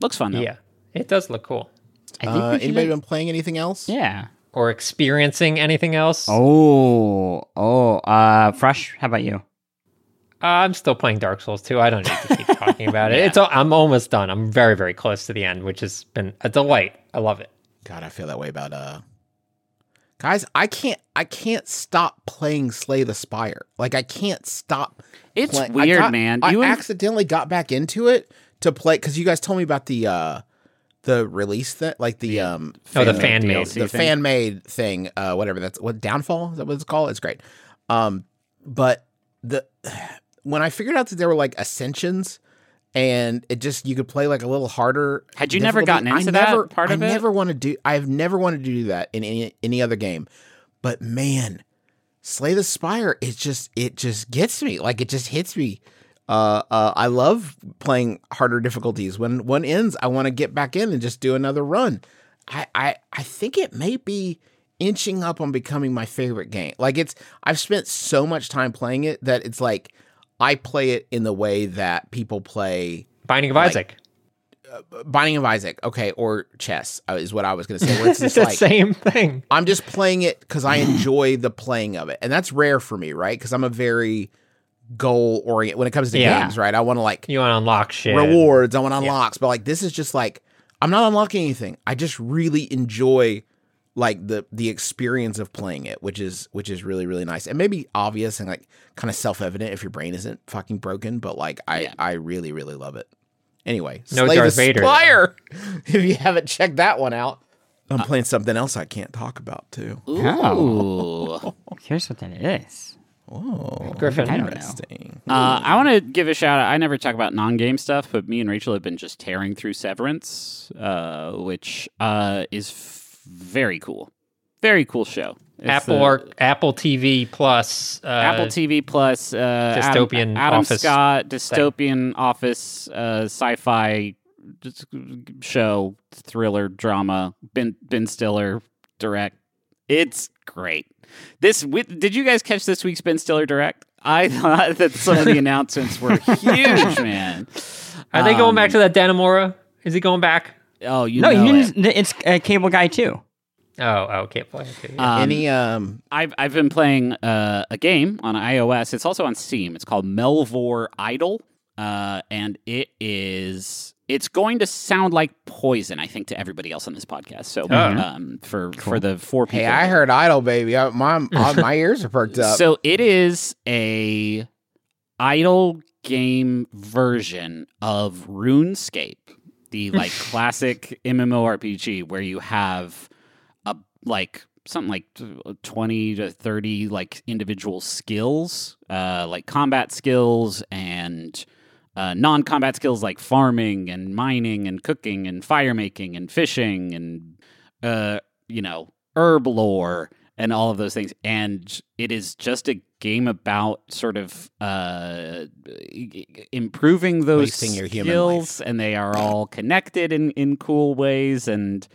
Looks fun though. yeah, it does look cool. I think Uh, we should- anybody been playing anything else? Yeah. Or experiencing anything else? Oh, oh. Uh, Fresh. How about you? Uh, I'm still playing Dark Souls 2. I don't need to keep talking about it. It's al- I'm almost done. I'm very very close to the end, which has been a delight. I love it. God, I feel that way about uh guys. I can't. I can't stop playing Slay the Spire. Like I can't stop. It's play- I weird, got- man. I You and- accidentally got back into it to play because you guys told me about the uh the release that like the um Oh, the fan made. The thing. fan made thing uh whatever that's what downfall is that what it's called it's great um but the when i figured out that there were like ascensions and it just you could play like a little harder Had you never gotten into I that never, part of I it? never want to do i've never wanted to do that in any any other game but man slay the spire it just it just gets me like it just hits me uh, uh, I love playing harder difficulties. When one ends, I want to get back in and just do another run. I, I I think it may be inching up on becoming my favorite game. Like it's I've spent so much time playing it that it's like I play it in the way that people play Binding of Like, Isaac. Binding of Isaac, okay, or chess uh, is what I was going to say. Where it's It's just the like same thing. I'm just playing it because I enjoy the playing of it, and that's rare for me, right? Because I'm a very goal oriented when it comes to Yeah. games, right? I want to like You want to unlock shit. rewards, I want unlocks, but like this is just like I'm not unlocking anything. I just really enjoy like the the experience of playing it, which is which is really really nice and maybe obvious and like kind of self evident if your brain isn't fucking broken, but like I Yeah. I really really love it. Anyway, No Slay Darth the Vader, though. Spire. If you haven't checked that one out, I'm playing something else I can't talk about too. Ooh. Here's what that is. Oh, Griffin. I don't know. interesting. Uh, I want to give a shout out. I never talk about non game stuff, but me and Rachel have been just tearing through Severance, uh, which uh, is f- very cool. Very cool show. It's Apple the- or Apple TV Plus. Uh, Apple TV Plus, uh, Adam- dystopian Adam, office Scott, dystopian office, uh, sci-fi show, thriller, drama. Ben Ben Stiller direct. It's great. This wi- did you guys catch this week's Ben Stiller direct? I thought that some of the announcements were huge, man. Are they going Um, back to that Dannemora? Is he going back? Oh, you no, know you it. It's a cable guy too. Oh, oh, okay. Play it. Yeah. Um, Any um I've I've been playing uh, a game on iOS. It's also on Steam. It's called Melvor Idle, uh, and it is it's going to sound like poison. I think to everybody else on this podcast. So Oh. um, for for the four people, Hey, I heard Idol, baby. I, my my my ears are perked up. So it is a idle game version of RuneScape, the like classic MMORPG where you have a like something like 20 to 30 like individual skills, uh like combat skills and uh, non-combat skills like farming and mining and cooking and fire making and fishing and uh, you know herb lore and all of those things. And it is just a game about sort of uh, improving those Wasting your human skills and they are all connected in, in cool ways. And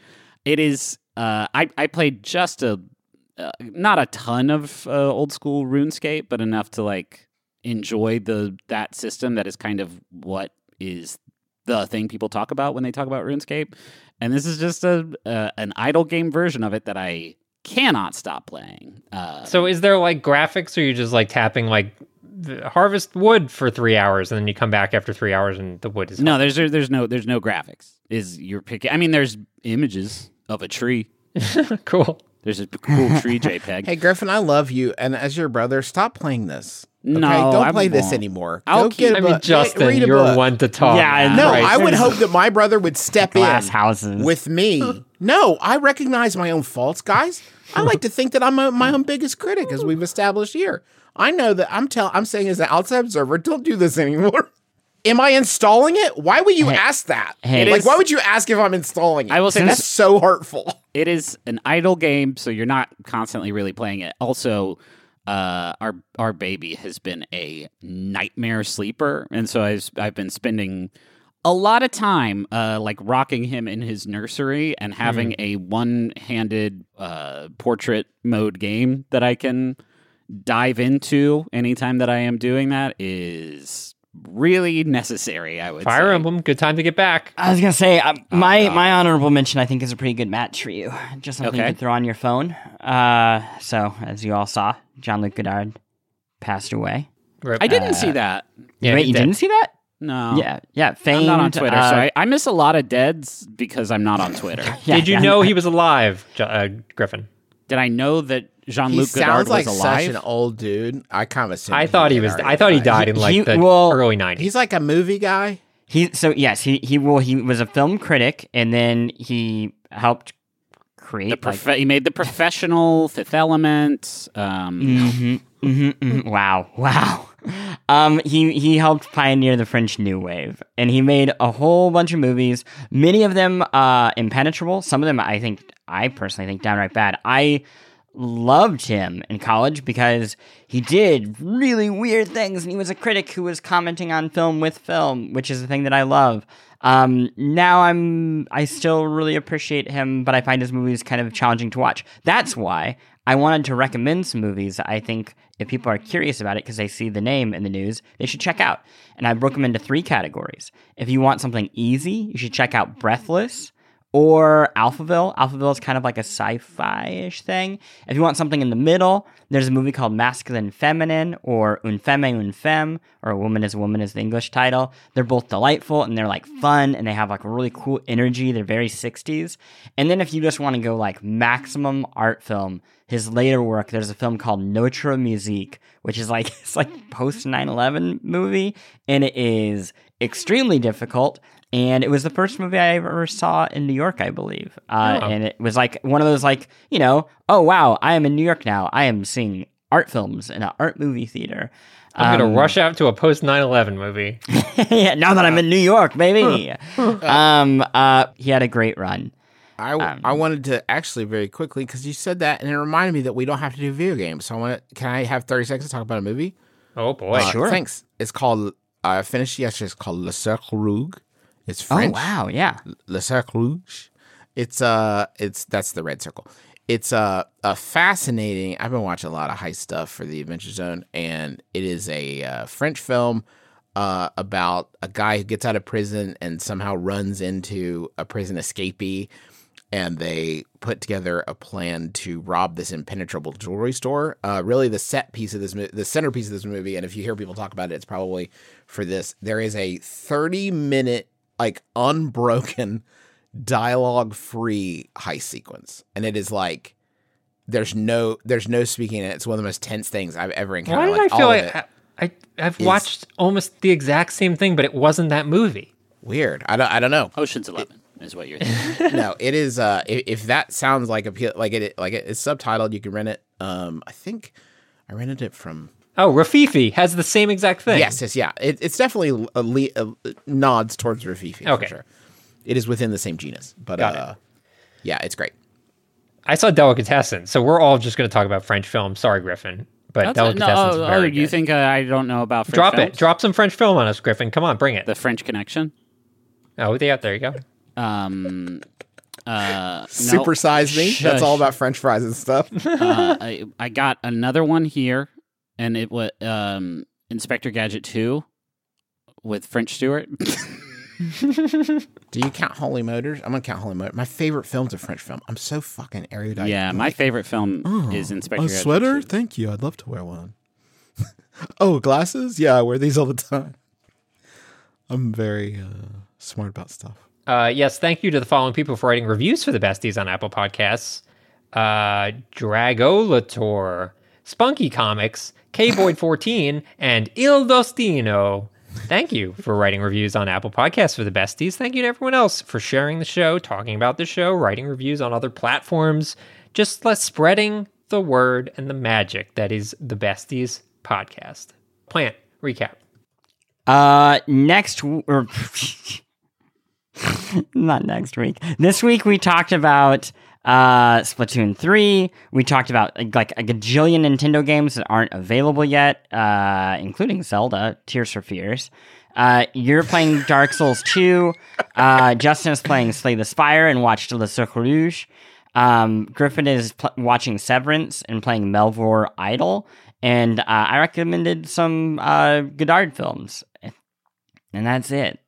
it is uh, I, I played just a uh, not a ton of uh, old school RuneScape, but enough to like enjoy the that system that is kind of what is the thing people talk about when they talk about RuneScape. And this is just a uh, an idle game version of it that I cannot stop playing. Uh, so is there like graphics or you just like tapping like harvest wood for three hours, and then you come back after three hours, and the wood is No, there's there's no there's no graphics. Is you're picking? I mean, there's images of a tree. cool. There's a cool tree JPEG. Hey Griffin, I love you, and as your brother, stop playing this. Okay? No, don't I play this won't. anymore. I'll Go keep- get a I mean, book. Justin, read a you're book. one to talk. Yeah, No, Right. I would hope that my brother would step Glass in houses. with me. No, I recognize my own faults, guys. I like to think that I'm a, my own biggest critic, as we've established here. I know that I'm tell I'm saying as an outside observer, don't do this anymore. Am I installing it? Why would you ask that? hey. like, It why would you ask if I'm installing it? I will say that's this- so hurtful. it is an idle game, so you're not constantly really playing it. Also, uh, our our baby has been a nightmare sleeper, and so I've I've been spending a lot of time uh, like rocking him in his nursery and having a one handed uh, portrait mode game that I can dive into anytime that I am doing that is really necessary. I would Fire say. Emblem, good time to get back. I was gonna say uh, my my honorable mention. I think is a pretty good match for you. Just something Okay. you could throw on your phone. Uh, so as you all saw, Jean-Luc Godard passed away. Rip. I didn't see that. Yeah, Wait, you did. didn't see that? No. Yeah, yeah. I'm not on Twitter, uh, so I, I miss a lot of deads because I'm not on Twitter. yeah, Did you yeah. know he was alive, Jo- uh, Griffin? Did I know that Jean He Luc Godard sounds like was such alive? an old dude. I kind of assumed I thought he was. I thought he died in He- like he- the well- early '90s. He's like a movie guy. He so yes, he he well he was a film critic and then he helped create the like he made the professional Fifth Element. Um, Mhm, mhm, mhm. Wow, wow. Um, he he helped pioneer the French New Wave, and he made a whole bunch of movies. Many of them uh, impenetrable. Some of them, I think, I personally think downright bad. I loved him in college because he did really weird things, and he was a critic who was commenting on film with film, which is the thing that I love. Um, now I'm I still really appreciate him, but I find his movies kind of challenging to watch. That's why I wanted to recommend some movies I think if people are curious about it because they see the name in the news, they should check out. And I broke them into three categories. If you want something easy, you should check out Breathless or Alphaville. Alphaville is kind of like a sci-fi-ish thing. If you want something in the middle, there's a movie called Masculine Feminine or Un Femme Un Femme or Woman is Woman is the English title. They're both delightful and they're like fun and they have like a really cool energy. They're very 60s. And then if you just want to go like maximum art film, his later work, there's a film called Notre Musique, which is like it's like post 9/11 movie and it is extremely difficult and it was the first movie I ever saw in New York, I believe. Uh, Oh. And it was like one of those, like you know, oh wow, I am in New York now. I am seeing art films in an art movie theater. I'm Um, gonna rush out to a post 9/11 movie. yeah, now that I'm in New York, baby. um, uh, he had a great run. I, Um, I wanted to actually very quickly because you said that and it reminded me that we don't have to do video games. So I want to, can I have 30 seconds to talk about a movie? Oh boy. Uh, Sure. Thanks. It's called, I finished yesterday. It's called Le Cercle Rouge. It's French. Oh wow, yeah. Le Cercle Rouge. It's, uh, it's, that's the red circle. It's uh, a fascinating. I've been watching a lot of heist stuff for the Adventure Zone, and it is a uh, French film uh, about a guy who gets out of prison and somehow runs into a prison escapee, and they put together a plan to rob this impenetrable jewelry store. Uh, really, the set piece of this, mo- the centerpiece of this movie, and if you hear people talk about it, it's probably for this. There is a thirty-minute, like unbroken, dialogue-free heist sequence, and it is like. There's no, there's no speaking in it. It's one of the most tense things I've ever encountered. Why did like, I feel all of like it. I, I I've is- watched almost the exact same thing, but it wasn't that movie. weird? I don't, I don't know. Ocean's Eleven is what you're thinking. no, it is. Uh, if, if that sounds like a like it like it, it's subtitled, you can rent it. Um, I think I rented it from. Oh, Rififi has the same exact thing. Yes, yes, yeah. It, it's definitely a, le- a, nods towards Rififi. Okay. for sure. It is within the same genus, but Got it. uh, yeah, it's great. I saw Delicatessen, so we're all just going to talk about French film. Sorry, Griffin, but That's a- no, Delicatessen's oh, oh, very you good. think uh, I don't know about French Drop films? it. Drop some French film on us, Griffin. Come on, bring it. the French Connection. oh, yeah, there you go. Um, uh, no, Supersize me. That's all about French fries and stuff. uh, I, I got another one here, and it was um, Inspector Gadget Two with French Stewart. Do you count Holy Motors? I'm gonna count Holy Motors. My favorite film's a French film. I'm so fucking erudite. yeah, my favorite film Oh, is Inspector Gadget 2. Thank you. I'd love to wear one. Oh, glasses? Yeah, I wear these all the time. I'm very uh, smart about stuff. Uh, yes, thank you to the following people for writing reviews for the besties on Apple Podcasts. Uh, Dragolator, Spunky Comics, K-Boyd14, and Il Dostino. Thank you for writing reviews on Apple Podcasts for the besties. Thank you to everyone else for sharing the show, talking about the show, writing reviews on other platforms, just let spreading the word and the magic that is the besties podcast. Plante, recap. Uh, next or not next week. This week we talked about uh Splatoon 3. We talked about like a gajillion Nintendo games that aren't available yet, uh including Zelda Tears for Fears. Uh, you're playing Dark Souls 2. Uh, Justin is playing Slay the Spire and watched Le Cercle Rouge. Um, Griffin is pl- watching Severance and playing Melvor Idle. And uh, I recommended some uh, Godard films. And that's it.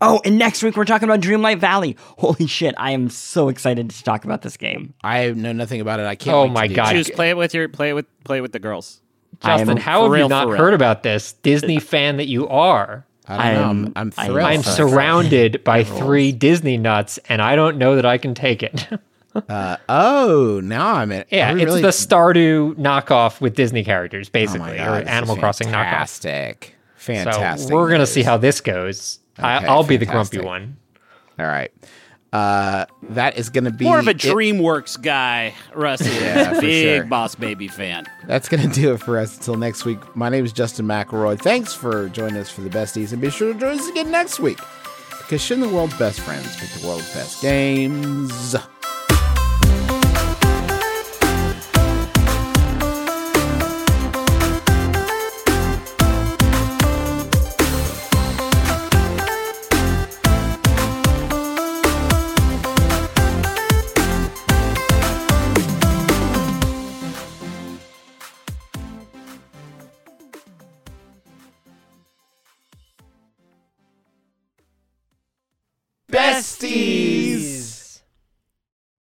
Oh, and next week we're talking about Dreamlight Valley. Holy shit, I am so excited to talk about this game. I know nothing about it. I can't. Oh wait my do God. that. Choose play it with your play it with play it with the girls. I am Justin, how for have you not heard about this Disney fan that you are? I don't I'm, I'm, I'm I am thrilled. I'm surrounded by three Disney nuts, and I don't know that I can take it. Uh, oh, now I'm in. yeah, it's really- the Stardew knockoff with Disney characters, Oh basically, God, or Animal Crossing knockoff. Fantastic. Fantastic. So we're gonna see how this goes. I, Okay, I'll be the grumpy one. All right. Uh, that is going to be More of a it- DreamWorks guy, Rusty. Yeah, for Big sure. Boss Baby fan. That's going to do it for us until next week. My name is Justin McElroy. Thanks for joining us for the besties, and be sure to join us again next week. Because shouldn't the world's best friends pick the world's best games? Besties!